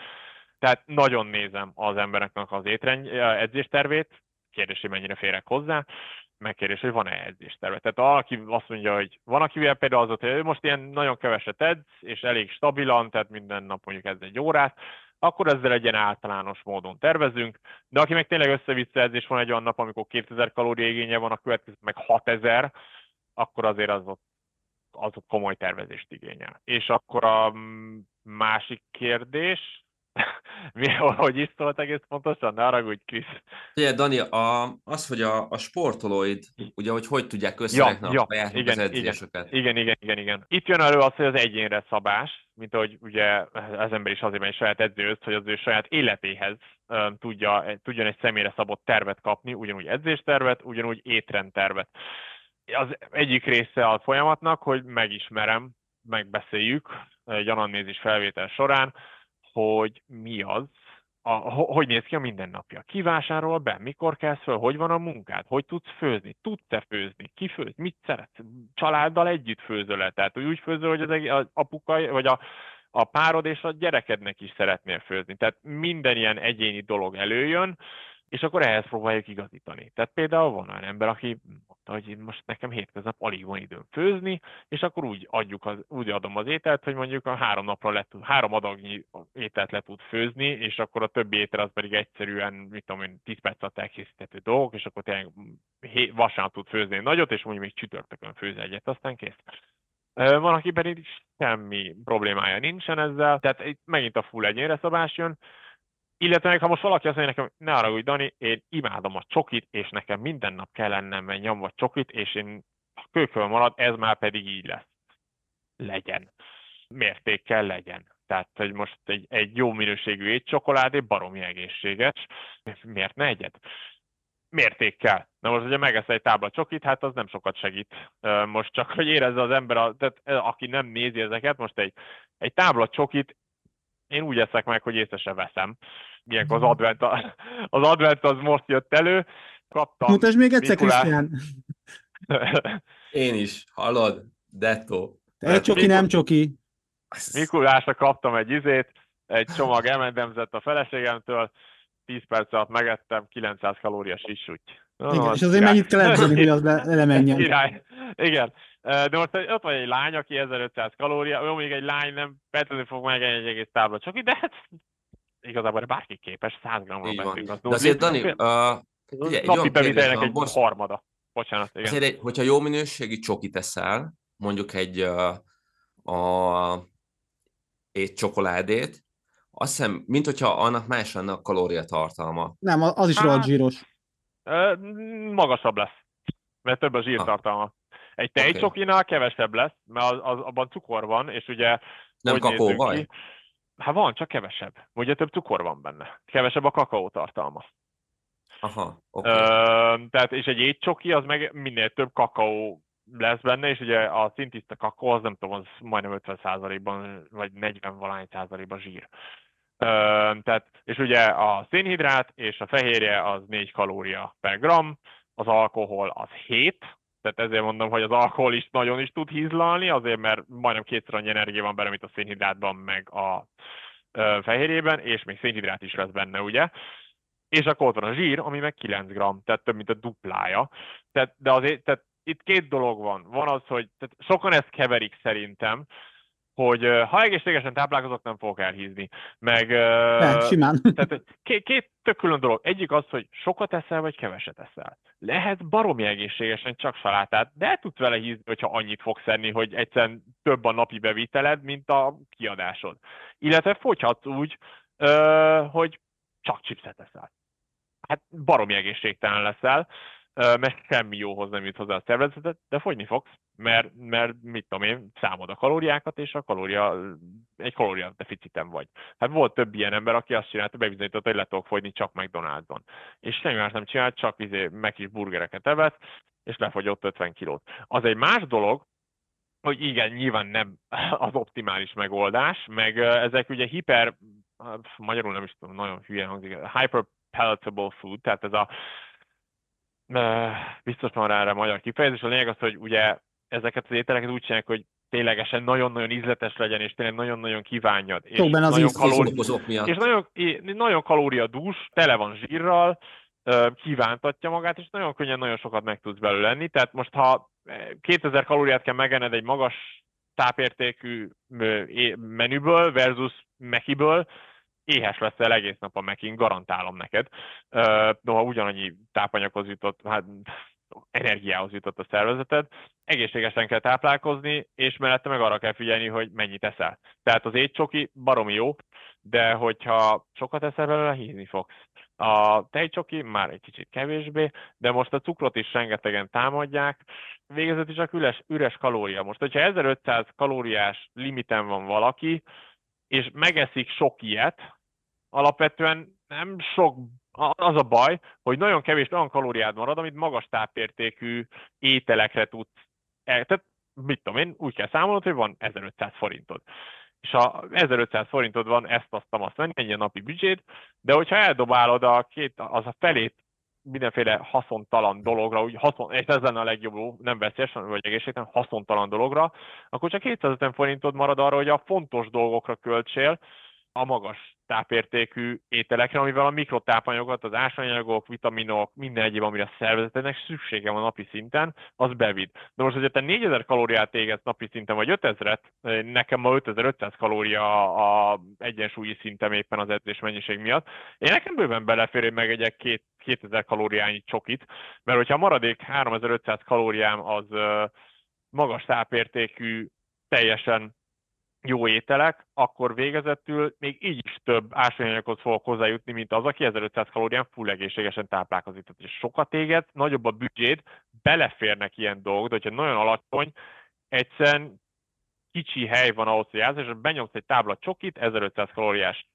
Tehát nagyon nézem az embereknek az étrend, edzéstervét, kérdés, hogy mennyire férek hozzá, megkérdés, hogy van-e edzésterve. Tehát valaki azt mondja, hogy van, akivel például az, hogy most ilyen nagyon keveset edz, és elég stabilan, tehát minden nap mondjuk ez egy órát, akkor ezzel egy általános módon tervezünk, de aki meg tényleg össze és van egy olyan nap, amikor 2000 kalória igénye van, a következő meg 6000, akkor azért az ott, az ott komoly tervezést igényel. És akkor a másik kérdés, Mi, hogy is szólt egész pontosan? Ne haragudj, Krisz. Ugye, Dani, a, az, hogy a, a sportolóid, ugye, hogy hogy tudják összerakni ja, a saját igen, az edzéseket. Igen, igen, igen, igen. Itt jön elő az, hogy az egyénre szabás, mint ahogy ugye az ember is azért egy saját edzőhöz, hogy az ő saját életéhez um, tudja, tudjon egy személyre szabott tervet kapni, ugyanúgy edzéstervet, ugyanúgy étrendtervet. Az egyik része a folyamatnak, hogy megismerem, megbeszéljük egy anamnézis felvétel során, hogy mi az, a, hogy néz ki a mindennapja. Ki vásárol be, mikor kezd föl, hogy van a munkád, hogy tudsz főzni, tudsz-e főzni, ki főz, mit szeretsz, családdal együtt főzöl -e? tehát úgy főzöl, hogy az, az apuka, vagy a, a párod és a gyerekednek is szeretnél főzni. Tehát minden ilyen egyéni dolog előjön, és akkor ehhez próbáljuk igazítani. Tehát például van olyan ember, aki mondta, hogy én most nekem hétköznap alig van időm főzni, és akkor úgy, adjuk az, úgy adom az ételt, hogy mondjuk a három napra le három adagnyi ételt le tud főzni, és akkor a többi étel az pedig egyszerűen, mit tudom én, 10 perc alatt elkészíthető dolgok, és akkor tényleg vasárnap tud főzni nagyot, és mondjuk még csütörtökön főz egyet, aztán kész. Van, aki pedig semmi problémája nincsen ezzel, tehát itt megint a full egyénre szabás jön, illetve meg, ha most valaki azt mondja nekem, ne hogy Dani, én imádom a csokit, és nekem minden nap kell lennem egy nyomva csokit, és én a kőköl marad, ez már pedig így lesz. Legyen. Mértékkel legyen. Tehát, hogy most egy, egy jó minőségű étcsokoládé baromi egészséges, miért ne egyet? Mértékkel. Na most, hogyha megesz egy tábla csokit, hát az nem sokat segít. Most csak, hogy érezze az ember, a, tehát aki nem nézi ezeket, most egy, egy tábla csokit én úgy eszek meg, hogy észre se veszem. Ilyenkor az advent, az advent az most jött elő, kaptam. Mutasd még egyszer, Krisztián. Én is, hallod? Detto. Te Egy csoki, nem csoki. Mikulásra kaptam egy izét, egy csomag emendemzett a feleségemtől, 10 perc alatt megettem, 900 kalóriás isúgy. Igen, és azért mennyit kell edzeni, hogy az le- lemenjen. Király. Igen. De most ott van egy lány, aki 1500 kalória, jó, még egy lány nem feltétlenül fog meg egy egész tábla csak de hát igazából bárki képes, 100 gramról beszélünk. az De azért, Dani, uh, ugye, egy napi bevitelnek egy most- harmada. Bocsánat, igen. Azért, egy, hogyha jó minőségi csokit eszel, mondjuk egy uh, a, egy csokoládét, azt hiszem, mint hogyha annak más lenne a kalóriatartalma. Nem, az is Hát, rohadt zsíros. Magasabb lesz, mert több a zsírtartalma. Egy tejcsokinál kevesebb lesz, mert az, az, abban cukor van, és ugye Nem kakaóvaj? ki? Hát van, csak kevesebb. Ugye több cukor van benne. Kevesebb a kakaó tartalma. Aha, oké. Ö, Okay. tehát, és egy étcsoki az meg minél több kakaó lesz benne, és ugye a szintiszta kakaó az nem tudom, az majdnem 50%-ban, vagy 40 valány százalékban zsír. Tehát, és ugye a szénhidrát és a fehérje az 4 kalória per gram, az alkohol az 7, tehát ezért mondom, hogy az alkohol is nagyon is tud hízlalni, azért mert majdnem kétszer annyi energia van benne, mint a szénhidrátban, meg a ö, fehérjében, és még szénhidrát is lesz benne, ugye? És akkor ott van a zsír, ami meg 9 gram, tehát több, mint a duplája. Tehát, de azért, tehát itt két dolog van. Van az, hogy tehát sokan ezt keverik szerintem, hogy ha egészségesen táplálkozok, nem fogok elhízni. Meg, De, simán. tehát két, két tök külön dolog. Egyik az, hogy sokat eszel, vagy keveset eszel. Lehet baromi egészségesen csak salátát, de el tudsz vele hízni, hogyha annyit fogsz enni, hogy egyszerűen több a napi beviteled, mint a kiadásod. Illetve fogyhatsz úgy, hogy csak chipset eszel. Hát baromi egészségtelen leszel, mert semmi jóhoz nem jut hozzá a szervezetet, de fogyni fogsz, mert, mert mit tudom én, számod a kalóriákat, és a kalória, egy kalória deficitem vagy. Hát volt több ilyen ember, aki azt csinálta, bebizonyította, hogy le tudok fogyni csak McDonald'son. És semmi más nem csinált, csak izé, meg is burgereket evett, és lefogyott 50 kilót. Az egy más dolog, hogy igen, nyilván nem az optimális megoldás, meg ezek ugye hiper, magyarul nem is tudom, nagyon hülyen hangzik, hyper palatable food, tehát ez a biztos van rá erre magyar kifejezés, a lényeg az, hogy ugye ezeket az ételeket úgy csinálják, hogy ténylegesen nagyon-nagyon ízletes legyen, és tényleg nagyon-nagyon kívánjad. És benne az nagyon kalóri- miatt. és nagyon, nagyon kalóriadús, tele van zsírral, kívántatja magát, és nagyon könnyen nagyon sokat meg tudsz belőle lenni. Tehát most, ha eh, 2000 kalóriát kell megenned egy magas tápértékű menüből versus mekiből, éhes leszel egész nap a mekin, garantálom neked. Noha ugyanannyi tápanyaghoz jutott, hát energiához jutott a szervezeted, egészségesen kell táplálkozni, és mellette meg arra kell figyelni, hogy mennyit eszel. Tehát az étcsoki baromi jó, de hogyha sokat eszel belőle, hízni fogsz. A tejcsoki már egy kicsit kevésbé, de most a cukrot is rengetegen támadják, végezetül csak üres, üres kalória. Most, hogyha 1500 kalóriás limiten van valaki, és megeszik sok ilyet, alapvetően nem sok, az a baj, hogy nagyon kevés olyan kalóriád marad, amit magas tápértékű ételekre tudsz. Tehát, mit tudom én, úgy kell számolnod, hogy van 1500 forintod. És ha 1500 forintod van, ezt azt azt venni, ennyi a napi büdzséd, de hogyha eldobálod a két, az a felét mindenféle haszontalan dologra, úgy haszon, és ez lenne a legjobb, nem veszélyes, vagy egészségtelen, haszontalan dologra, akkor csak 250 forintod marad arra, hogy a fontos dolgokra költsél, a magas tápértékű ételekre, amivel a mikrotápanyagokat, az ásványanyagok, vitaminok, minden egyéb, amire a szervezetednek szüksége van napi szinten, az bevid. De most, hogyha te 4000 kalóriát égetsz napi szinten, vagy 5000-et, nekem ma 5500 kalória a egyensúlyi szintem éppen az edzés mennyiség miatt, én nekem bőven belefér, hogy megegyek két, 2000 kalóriányi csokit, mert hogyha a maradék 3500 kalóriám az magas tápértékű, teljesen jó ételek, akkor végezetül még így is több ásványanyaghoz fogok hozzájutni, mint az, aki 1500 kalórián full egészségesen táplálkozik. Tehát, és sokat éget, nagyobb a büdzséd, beleférnek ilyen dolgok, de hogyha nagyon alacsony, egyszerűen kicsi hely van ahhoz, hogy játsz, és benyomsz egy tábla csokit, 1500 kalóriás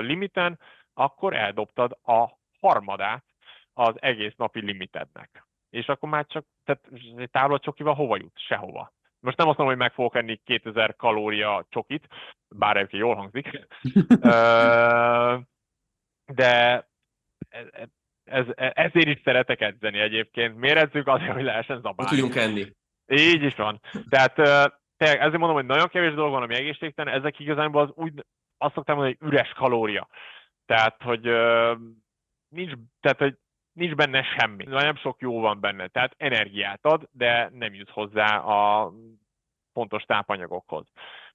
limiten, akkor eldobtad a harmadát az egész napi limitednek. És akkor már csak, tehát egy tábla csokival hova jut? Sehova. Most nem azt mondom, hogy meg fogok enni 2000 kalória csokit, bár egyébként jól hangzik, de e- e- Ez, ezért is szeretek edzeni egyébként. Miért edzünk azért, hogy lehessen zabálni. Tudjunk enni. Így is van. Tehát ezért mondom, hogy nagyon kevés dolog van, ami egészségtelen, ezek igazából az úgy, azt szoktam mondani, hogy üres kalória. Tehát, hogy nincs, tehát, hogy nincs benne semmi. Nem sok jó van benne. Tehát energiát ad, de nem jut hozzá a fontos tápanyagokhoz.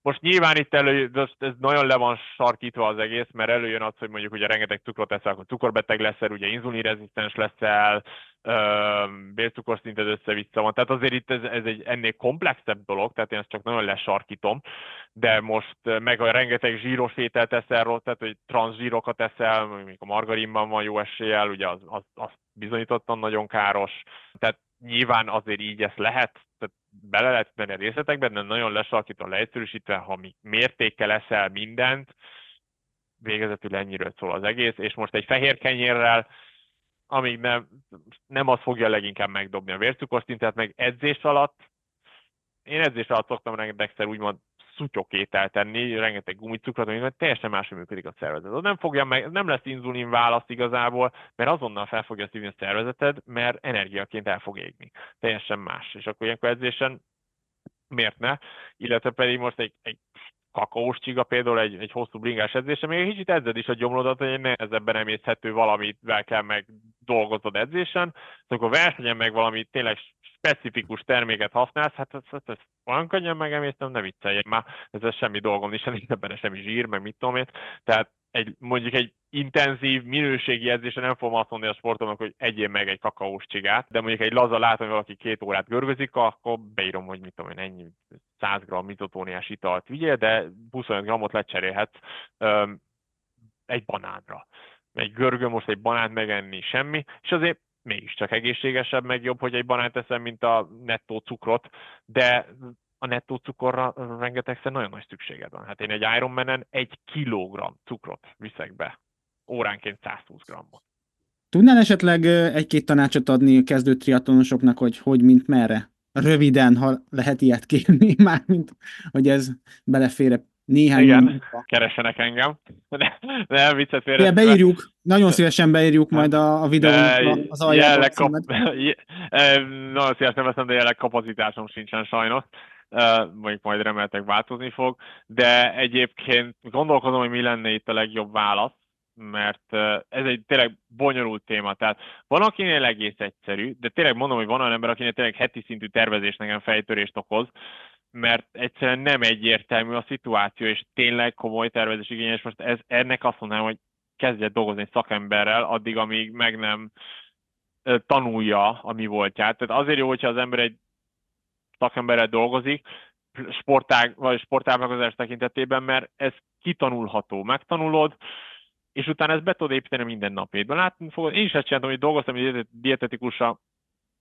Most nyilván itt elő, ez nagyon le van sarkítva az egész, mert előjön az, hogy mondjuk ugye rengeteg cukrot eszel, akkor cukorbeteg leszel, ugye inzulinrezisztens leszel, bércukorszinted össze-vissza van. Tehát azért itt ez, ez egy ennél komplexebb dolog, tehát én ezt csak nagyon lesarkítom, de most meg a rengeteg zsíros ételt eszel, tehát hogy transzsírokat eszel, mondjuk a margarinban van jó eséllyel, ugye az, az, az bizonyítottan nagyon káros. Tehát nyilván azért így ezt lehet, tehát bele lehet menni a részletekben, de nagyon lesarkítva, leegyszerűsítve, ha mi mértékkel eszel mindent, végezetül ennyiről szól az egész, és most egy fehér kenyérrel, amíg nem, nem az fogja leginkább megdobni a vércukorszintet, meg edzés alatt, én edzés alatt szoktam rengetegszer úgymond szutyokételt tenni, rengeteg gumicukrot, ami teljesen máshogy működik a szervezet. Nem, fogja meg, nem lesz inzulin válasz igazából, mert azonnal fel fogja szívni a szervezeted, mert energiaként el fog égni. Teljesen más. És akkor ilyenkor edzésen miért ne? Illetve pedig most egy, egy kakaós csiga például egy, egy hosszú bringás edzése, még egy kicsit edzed is a gyomrodat, hogy egy nehezebben emészhető valamivel kell meg dolgozod edzésen, akkor versenyen meg valami tényleg specifikus terméket használsz, hát ezt, ezt, ezt olyan könnyen megemésztem, ne vicceljek már, ez semmi dolgom nincs, nincs ebben semmi zsír, meg mit tudom én. Tehát egy, mondjuk egy intenzív, minőségi edzésre nem fogom azt mondani a sportomnak, hogy egyél meg egy kakaós csigát, de mondjuk egy laza látom, hogy valaki két órát görgözik, akkor beírom, hogy mit tudom én, ennyi 100 g mitotóniás italt vigyél, de 25 g-ot lecserélhetsz um, egy banánra. Egy görgő most egy banánt megenni semmi, és azért mégiscsak egészségesebb, meg jobb, hogy egy banánt eszem, mint a nettó cukrot, de a nettó cukorra rengetegszer nagyon nagy szükséged van. Hát én egy Ironman-en egy kilogramm cukrot viszek be, óránként 120 grammot. Tudnál esetleg egy-két tanácsot adni a kezdő triatlonosoknak, hogy hogy, mint merre? Röviden, ha lehet ilyet kérni, mármint, hogy ez belefér néhány Igen, minutka. keresenek engem. De, de viccet félre. Ja, beírjuk, nagyon szívesen beírjuk majd a, a videóra az aljába. Kap... nagyon szívesen veszem, de jelenleg kapacitásom sincsen sajnos. Mondjuk majd reméltek változni fog. De egyébként gondolkozom, hogy mi lenne itt a legjobb válasz mert ez egy tényleg bonyolult téma. Tehát van, akinél egész egyszerű, de tényleg mondom, hogy van olyan ember, akinél tényleg heti szintű tervezés nekem fejtörést okoz, mert egyszerűen nem egyértelmű a szituáció, és tényleg komoly tervezés igényes. Most ez, ennek azt mondanám, hogy kezdje dolgozni szakemberrel, addig, amíg meg nem tanulja a mi voltját. Tehát azért jó, hogyha az ember egy szakemberrel dolgozik, sportág, vagy sportágazás tekintetében, mert ez kitanulható. Megtanulod, és utána ezt be tudod építeni minden napétben. Látni fogod, én is ezt csináltam, hogy dolgoztam egy dietetikusra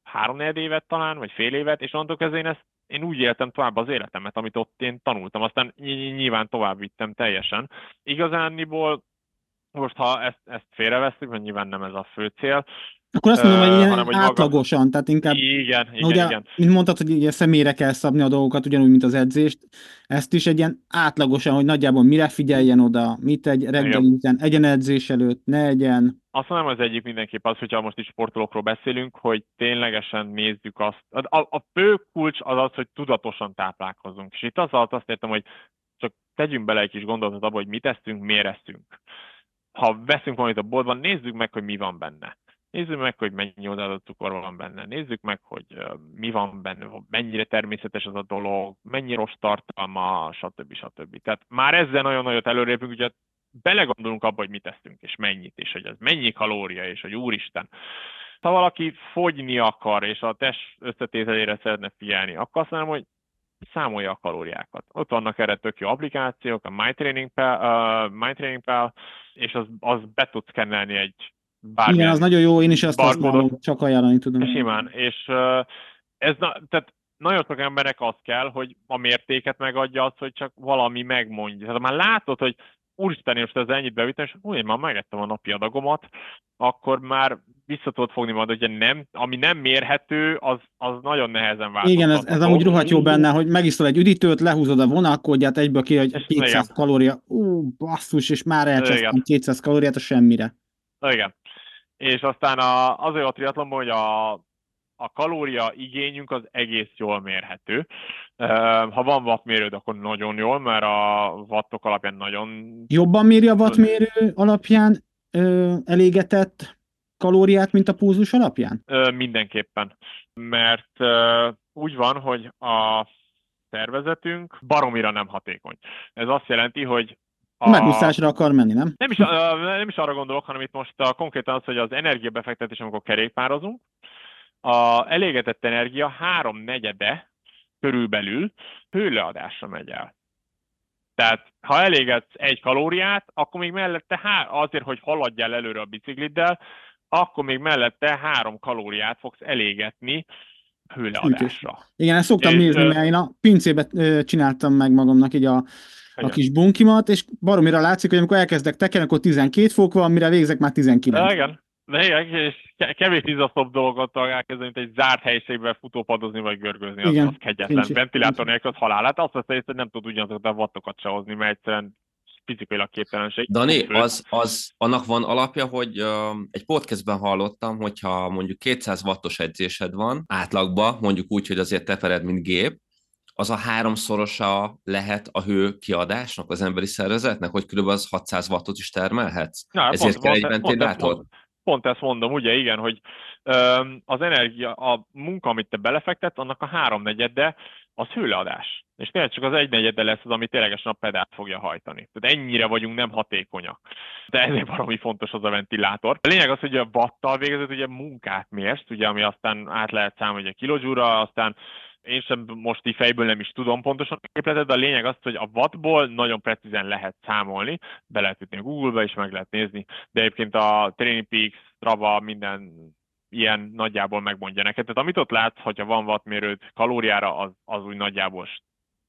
három évet talán, vagy fél évet, és onnantól kezdve én ezt én úgy éltem tovább az életemet, amit ott én tanultam, aztán nyilván tovább vittem teljesen. Igazániból most ha ezt, ezt félrevesztük, mert nyilván nem ez a fő cél, akkor azt mondom, hogy ilyen hanem, hogy átlagosan, maga... tehát inkább... Igen, igen, ugye, igen. Mint mondtad, hogy ilyen személyre kell szabni a dolgokat, ugyanúgy, mint az edzést, ezt is egy ilyen átlagosan, hogy nagyjából mire figyeljen oda, mit egy reggel után, egyen edzés előtt, ne egyen. Azt mondom, az egyik mindenképp az, hogyha most is sportolókról beszélünk, hogy ténylegesen nézzük azt. A, a fő kulcs az az, hogy tudatosan táplálkozunk. És itt az alatt azt értem, hogy csak tegyünk bele egy kis gondolatot abba, hogy mit eszünk, miért eszünk. Ha veszünk valamit a boltban, nézzük meg, hogy mi van benne Nézzük meg, hogy mennyi odaadott cukor van benne. Nézzük meg, hogy mi van benne, mennyire természetes az a dolog, mennyi rossz tartalma, stb. stb. Tehát már ezzel nagyon nagyot előrépünk, ugye belegondolunk abba, hogy mit teszünk, és mennyit, és hogy ez mennyi kalória, és hogy úristen. Ha valaki fogyni akar, és a test összetételére szeretne figyelni, akkor azt mondom, hogy számolja a kalóriákat. Ott vannak erre tök jó applikációk, a MyTrainingPal, uh, MyTrainingPal és az, az be tudsz kennelni egy bármilyen Igen, az nagyon jó, én is ezt használom, csak ajánlani tudom. Simán, és ez na, tehát nagyon sok embernek az kell, hogy a mértéket megadja az, hogy csak valami megmondja. Tehát már látod, hogy úristen, most ez ennyit bevittem, és úgy, én már megettem a napi adagomat, akkor már vissza tudod fogni majd, hogy nem, ami nem mérhető, az, az nagyon nehezen változik. Igen, ez, ez amúgy rohadt jó benne, hogy megiszol egy üdítőt, lehúzod a vonalkódját egyből ki, hogy 200 igen. kalória, ú, basszus, és már elcsesztem 200 kalóriát a semmire. Igen. És aztán a, azért a triatlonban, hogy a, a kalória igényünk az egész jól mérhető. Ha van wattmérőd, akkor nagyon jól, mert a wattok alapján nagyon... Jobban méri a wattmérő alapján ö, elégetett kalóriát, mint a púzus alapján? Ö, mindenképpen, mert ö, úgy van, hogy a szervezetünk baromira nem hatékony. Ez azt jelenti, hogy a... Megúszásra akar menni, nem? Nem is, nem is arra gondolok, hanem itt most a, konkrétan az, hogy az energiabefektetés, amikor kerékpározunk, a elégetett energia háromnegyede körülbelül hőleadásra megy el. Tehát ha elégetsz egy kalóriát, akkor még mellette há- azért, hogy haladjál előre a bicikliddel, akkor még mellette három kalóriát fogsz elégetni hőleadásra. Igen, ezt szoktam és, nézni, mert én a pincébe csináltam meg magamnak így a, a kis bunkimat, és baromira látszik, hogy amikor elkezdek tekerni, akkor 12 fok van, mire végzek már 19. Igen, de igen, és kevés izasztóbb dolgot elkezdeni, mint egy zárt helyiségben futópadozni vagy görgözni, az, Igen, az kegyetlen. Ventilátor nélkül az halál. Hát azt veszed, hogy nem tud ugyanazokat a wattokat se hozni, mert egyszerűen fizikailag képtelenség. Dani, az, az, annak van alapja, hogy uh, egy podcastben hallottam, hogyha mondjuk 200 wattos edzésed van átlagban, mondjuk úgy, hogy azért tepered, mint gép, az a háromszorosa lehet a hő kiadásnak az emberi szervezetnek, hogy kb. az 600 wattot is termelhetsz? Na, Ezért pont, kell pont, egy ventilátor? Pont, pont ezt mondom, ugye, igen, hogy az energia, a munka, amit te belefektetsz, annak a háromnegyede az hőleadás. És tényleg csak az egynegyede lesz az, ami ténylegesen a pedált fogja hajtani. Tehát ennyire vagyunk nem hatékonyak. De ezért valami fontos az a ventilátor. A lényeg az, hogy a watttal végezett ugye munkát mérsz, ugye, ami aztán át lehet számolni a kilodzsúra, aztán én sem most így fejből nem is tudom pontosan a képletet, de a lényeg az, hogy a wattból nagyon precízen lehet számolni, be lehet ütni a Google-be, és meg lehet nézni, de egyébként a Training Peaks, Strava, minden ilyen nagyjából megmondja neked. Tehát amit ott látsz, hogyha van wattmérőd kalóriára, az, az úgy nagyjából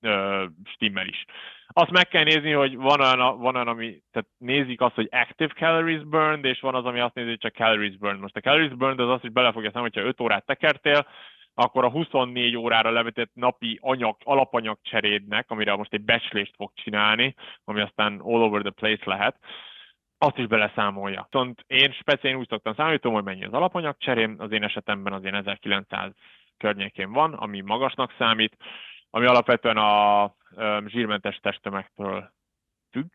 ö, stimmel is. Azt meg kell nézni, hogy van olyan, van olyan, ami, tehát nézik azt, hogy active calories burned, és van az, ami azt nézi, hogy csak calories burned. Most a calories burned az az, hogy bele fogja számolni, hogyha 5 órát tekertél, akkor a 24 órára levetett napi anyag, alapanyag cserédnek, amire most egy becslést fog csinálni, ami aztán all over the place lehet, azt is beleszámolja. Viszont én speciál úgy szoktam számolni, hogy mennyi az alapanyag cserém, az én esetemben az én 1900 környékén van, ami magasnak számít, ami alapvetően a zsírmentes testtömegtől függ,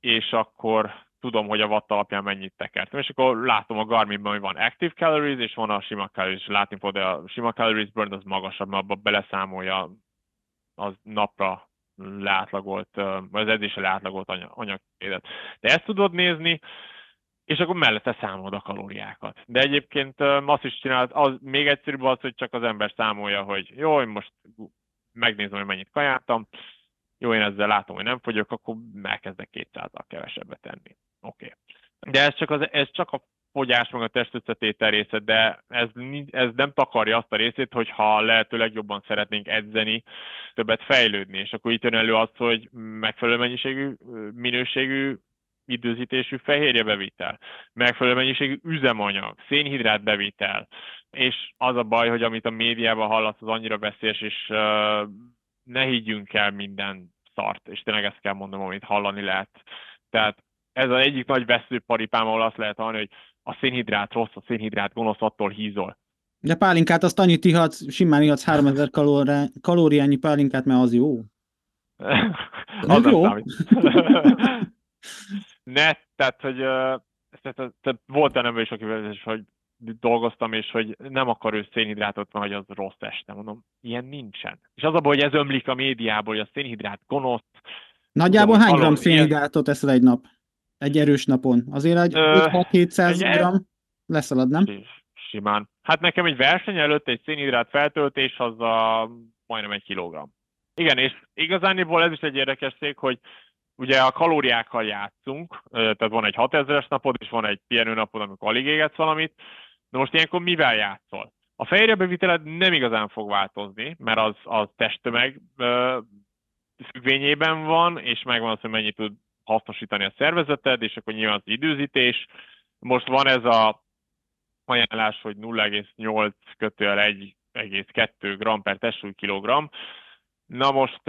és akkor tudom, hogy a watt alapján mennyit tekertem. És akkor látom a Garminban, hogy van active calories, és van a sima calories. Látni fog, de a sima calories burn az magasabb, mert abba beleszámolja az napra leátlagolt, vagy az edzésre leátlagolt anyagédet. De ezt tudod nézni, és akkor mellette számolod a kalóriákat. De egyébként azt is csinálod, az még egyszerűbb az, hogy csak az ember számolja, hogy jó, én most megnézem, hogy mennyit kajáltam, jó, én ezzel látom, hogy nem fogyok, akkor elkezdek 200-al kevesebbet tenni. Oké. Okay. De ez csak, az, ez csak a fogyás, meg a testösszetétel része, de ez, ez nem takarja azt a részét, hogy ha lehetőleg jobban szeretnénk edzeni, többet fejlődni, és akkor itt jön elő az, hogy megfelelő mennyiségű, minőségű időzítésű fehérje bevitel, megfelelő mennyiségű üzemanyag, szénhidrát bevitel, és az a baj, hogy amit a médiában hallasz, az annyira veszélyes, és uh, ne higgyünk el minden szart, és tényleg ezt kell mondom, amit hallani lehet. Tehát ez az egyik nagy veszőparipám, ahol azt lehet hallani, hogy a szénhidrát rossz, a szénhidrát gonosz, attól hízol. De pálinkát azt annyit ihatsz, simán ihatsz 3000 kalóri, kalóriányi pálinkát, mert az jó. az jó. ne, tehát, hogy tehát, tehát volt olyan ember is, akivel hogy dolgoztam, és hogy nem akar ő szénhidrátot, mert hogy az rossz este. Mondom, ilyen nincsen. És az a baj, hogy ez ömlik a médiából, hogy a szénhidrát gonosz. Nagyjából hány gram szénhidrátot eszel egy nap? Egy erős napon. Azért egy 700 gram leszalad, nem? Simán. Hát nekem egy verseny előtt egy szénhidrát feltöltés az a majdnem egy kilogramm. Igen, és igazániból ez is egy érdekes szék, hogy ugye a kalóriákkal játszunk, tehát van egy 6000-es napod, és van egy pihenő napod, amikor alig égetsz valamit. Na most ilyenkor mivel játszol? A fejrebeviteled nem igazán fog változni, mert az, az testtömeg függvényében van, és megvan az, hogy mennyit tud hasznosítani a szervezeted, és akkor nyilván az időzítés. Most van ez a ajánlás, hogy 0,8 kötőjel 1,2 g per testsúly kilogramm. Na most,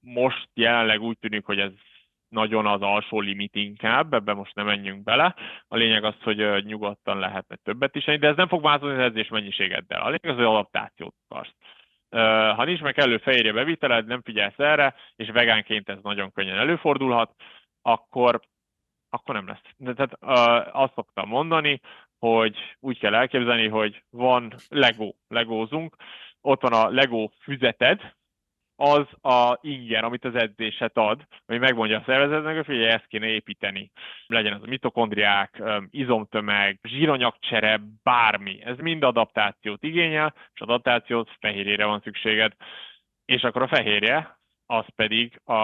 most jelenleg úgy tűnik, hogy ez nagyon az alsó limit inkább, ebbe most nem menjünk bele. A lényeg az, hogy nyugodtan lehetne többet is de ez nem fog változni az edzés mennyiségeddel. A lényeg az, hogy adaptációt akarsz. Ha nincs meg elő fehérje beviteled, nem figyelsz erre, és vegánként ez nagyon könnyen előfordulhat, akkor, akkor nem lesz. De, tehát azt szoktam mondani, hogy úgy kell elképzelni, hogy van Lego, legózunk, ott van a Lego füzeted, az a inger, amit az edzéset ad, ami megmondja a szervezetnek, hogy figyelj, ezt kéne építeni. Legyen az a mitokondriák, izomtömeg, zsíranyagcsere, bármi. Ez mind adaptációt igényel, és adaptációt fehérjére van szükséged. És akkor a fehérje, az pedig a,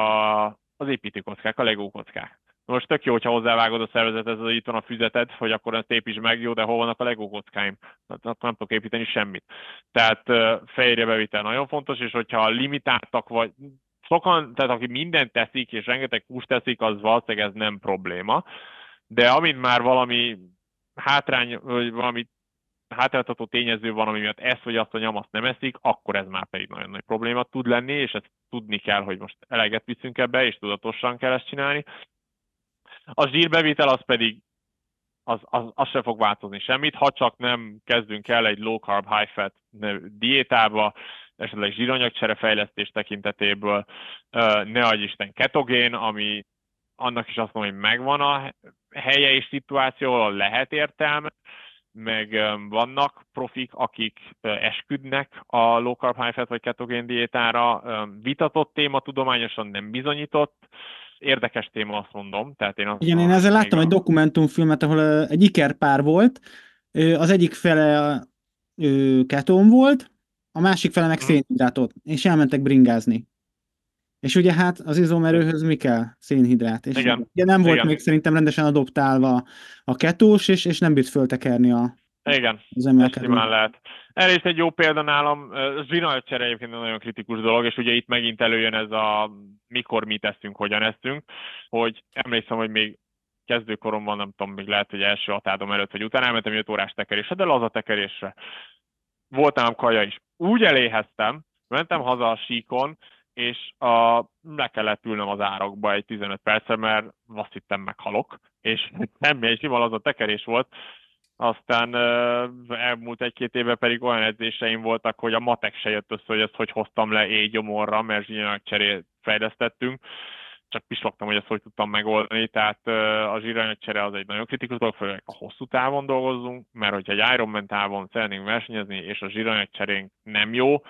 az építőkockák, a legókockák. Most tök jó, hogyha hozzávágod a szervezethez, hogy itt van a füzeted, hogy akkor ezt építs meg, jó, de hol vannak a Lego kockáim? Hát akkor nem tudok építeni semmit. Tehát fejére bevitel nagyon fontos, és hogyha limitáltak vagy, sokan, tehát aki mindent teszik, és rengeteg húst teszik, az valószínűleg ez nem probléma. De amint már valami hátrány, vagy valami hátráltató tényező van, ami miatt ezt vagy azt a nyamaszt nem eszik, akkor ez már pedig nagyon nagy probléma tud lenni, és ezt tudni kell, hogy most eleget viszünk ebbe, és tudatosan kell ezt csinálni. A zsírbevitel az pedig az, az, az sem fog változni semmit, ha csak nem kezdünk el egy low carb, high fat diétába, esetleg zsíranyagcsere fejlesztés tekintetéből, ne adj Isten ketogén, ami annak is azt mondom, hogy megvan a helye és szituáció, ahol lehet értelme, meg vannak profik, akik esküdnek a low carb, high fat vagy ketogén diétára. Vitatott téma, tudományosan nem bizonyított, érdekes téma, azt mondom. Tehát én azt Igen, én ezzel láttam a... egy dokumentumfilmet, ahol egy ikerpár volt, az egyik fele ketón volt, a másik fele meg hmm. szénhidrátot, és elmentek bringázni. És ugye hát az izomerőhöz mi kell? Szénhidrát. És Igen. ugye nem volt Igen. még szerintem rendesen adoptálva a ketós, és, és nem bírt föltekerni a, igen, az emelkedő. lehet. Erre is egy jó példa nálam, zsinalcsere egyébként nagyon kritikus dolog, és ugye itt megint előjön ez a mikor mi teszünk, hogyan eszünk, hogy emlékszem, hogy még kezdőkoromban, nem tudom, még lehet, hogy első atádom előtt, vagy utána elmentem 5 órás tekerésre, de laza tekerésre. Volt nálam kaja is. Úgy eléheztem, mentem haza a síkon, és a, le kellett ülnöm az árokba egy 15 percre, mert azt hittem meghalok, és semmi, egy sima az a tekerés volt, aztán elmúlt egy-két éve pedig olyan edzéseim voltak, hogy a matek se jött össze, hogy ezt hogy hoztam le éjgyomorra, mert zsíranyag cserét fejlesztettünk, csak pislogtam, hogy ezt hogy tudtam megoldani, tehát a zsíranyagcsere az egy nagyon kritikus dolog, főleg a hosszú távon dolgozzunk, mert hogyha egy Ironman távon szeretnénk versenyezni, és a zsíranyagcserénk nem jó,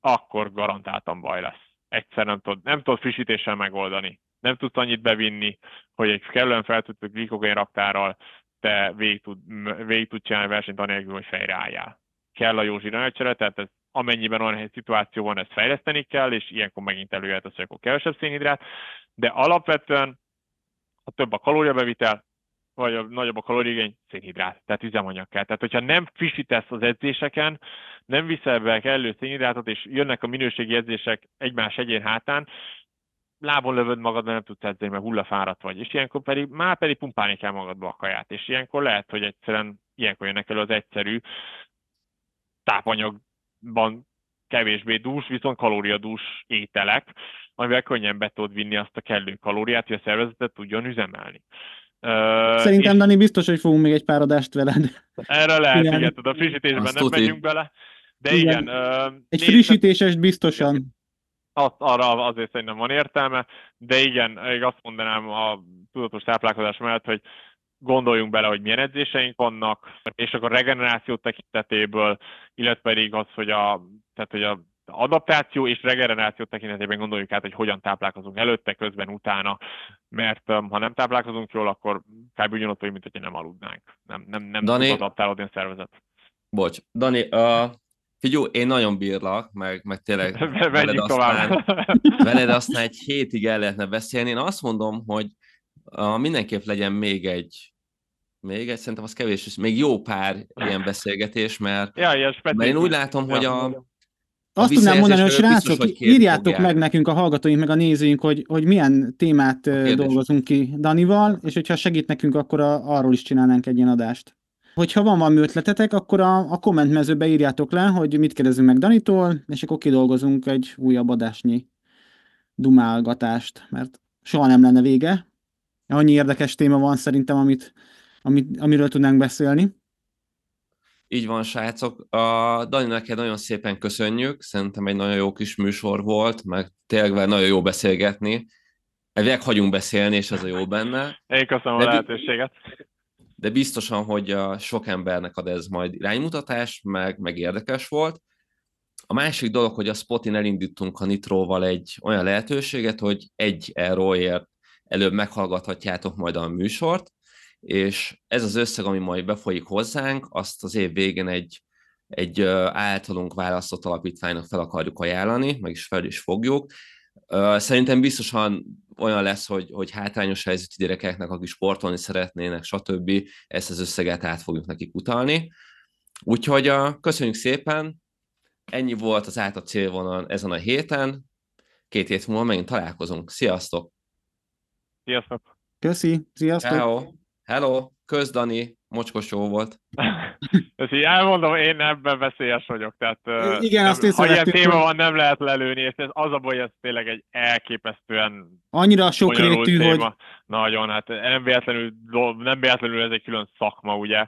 akkor garantáltan baj lesz. Egyszer nem tudod, nem tudod frissítéssel megoldani. Nem tudsz annyit bevinni, hogy egy kellően feltöltő glikogén raktárral te végig tud, végig tud csinálni versenyt anélkül, hogy fejre álljál. Kell a jó zsíranyagcsere, tehát ez, amennyiben olyan egy szituáció van, ezt fejleszteni kell, és ilyenkor megint előjöhet az, hogy akkor kevesebb szénhidrát, de alapvetően, ha több a kalóriabevitel, vagy a nagyobb a kalóriigény, szénhidrát, tehát üzemanyag kell. Tehát, hogyha nem frissítesz az edzéseken, nem viszel be kellő szénhidrátot, és jönnek a minőségi edzések egymás egyén hátán, lábon lövöd magad, mert nem tudsz edzeni, mert hullafáradt vagy. És ilyenkor pedig, már pedig pumpálni kell magadba a kaját. És ilyenkor lehet, hogy egyszerűen ilyenkor jönnek elő az egyszerű tápanyagban kevésbé dús, viszont kalóriadús ételek, amivel könnyen be tudod vinni azt a kellő kalóriát, hogy a szervezetet tudjon üzemelni. Szerintem, és... Dani, biztos, hogy fogunk még egy pár adást veled. Erre lehet, igen, igen a frissítésben Azt nem megyünk bele. De igen. igen egy frissítéses biztosan azt, arra azért szerintem van értelme, de igen, még azt mondanám a tudatos táplálkozás mellett, hogy gondoljunk bele, hogy milyen edzéseink vannak, és akkor a regeneráció tekintetéből, illetve pedig az, hogy a, tehát, hogy a adaptáció és regeneráció tekintetében gondoljuk át, hogy hogyan táplálkozunk előtte, közben, utána, mert um, ha nem táplálkozunk jól, akkor kb. ugyanott vagy, mint hogyha nem aludnánk. Nem, nem, nem Dani, tud adaptálódni a szervezet. Bocs, Dani, uh, Figyú, én nagyon bírlak, meg, meg tényleg veled aztán, veled aztán egy hétig el lehetne beszélni. Én azt mondom, hogy uh, mindenképp legyen még egy, még egy, szerintem az kevés, még jó pár ilyen beszélgetés, mert, ja, mert én úgy látom, ja, hogy a, a azt tudnám mondani, hogy srácok, biztos, hogy írjátok fogják. meg nekünk a hallgatóink, meg a nézőink, hogy, hogy milyen témát dolgozunk ki Danival, és hogyha segít nekünk, akkor a, arról is csinálnánk egy ilyen adást. Hogyha van valami ötletetek, akkor a, a kommentmezőbe írjátok le, hogy mit kérdezünk meg Danitól, és akkor kidolgozunk egy újabb adásnyi dumálgatást, mert soha nem lenne vége. Annyi érdekes téma van szerintem, amit, amit, amiről tudnánk beszélni. Így van, srácok. A Dani, neked nagyon szépen köszönjük. Szerintem egy nagyon jó kis műsor volt, meg tényleg nagyon jó beszélgetni. Elvileg hagyunk beszélni, és ez a jó benne. Én köszönöm de, a lehetőséget. De biztosan, hogy a sok embernek ad ez majd iránymutatás, meg, meg érdekes volt. A másik dolog, hogy a Spotin elindítunk a Nitróval egy olyan lehetőséget, hogy egy euróért előbb meghallgathatjátok majd a műsort, és ez az összeg, ami majd befolyik hozzánk, azt az év végén egy, egy általunk választott alapítványnak fel akarjuk ajánlani, meg is fel is fogjuk. Szerintem biztosan olyan lesz, hogy, hogy hátrányos helyzetű gyerekeknek, akik sportolni szeretnének, stb. ezt az összeget át fogjuk nekik utalni. Úgyhogy a, köszönjük szépen, ennyi volt az át a célvonal ezen a héten, két hét múlva megint találkozunk. Sziasztok! Sziasztok! Köszi, sziasztok! Hello! Hello, közdani, mocskos jó volt. Ezt így elmondom, én ebben veszélyes vagyok, tehát Igen, nem, azt ha ilyen téma van, nem lehet lelőni, és ez az a baj, ez tényleg egy elképesztően Annyira sokrétű, hogy... Nagyon, hát nem véletlenül, nem véletlenül ez egy külön szakma, ugye.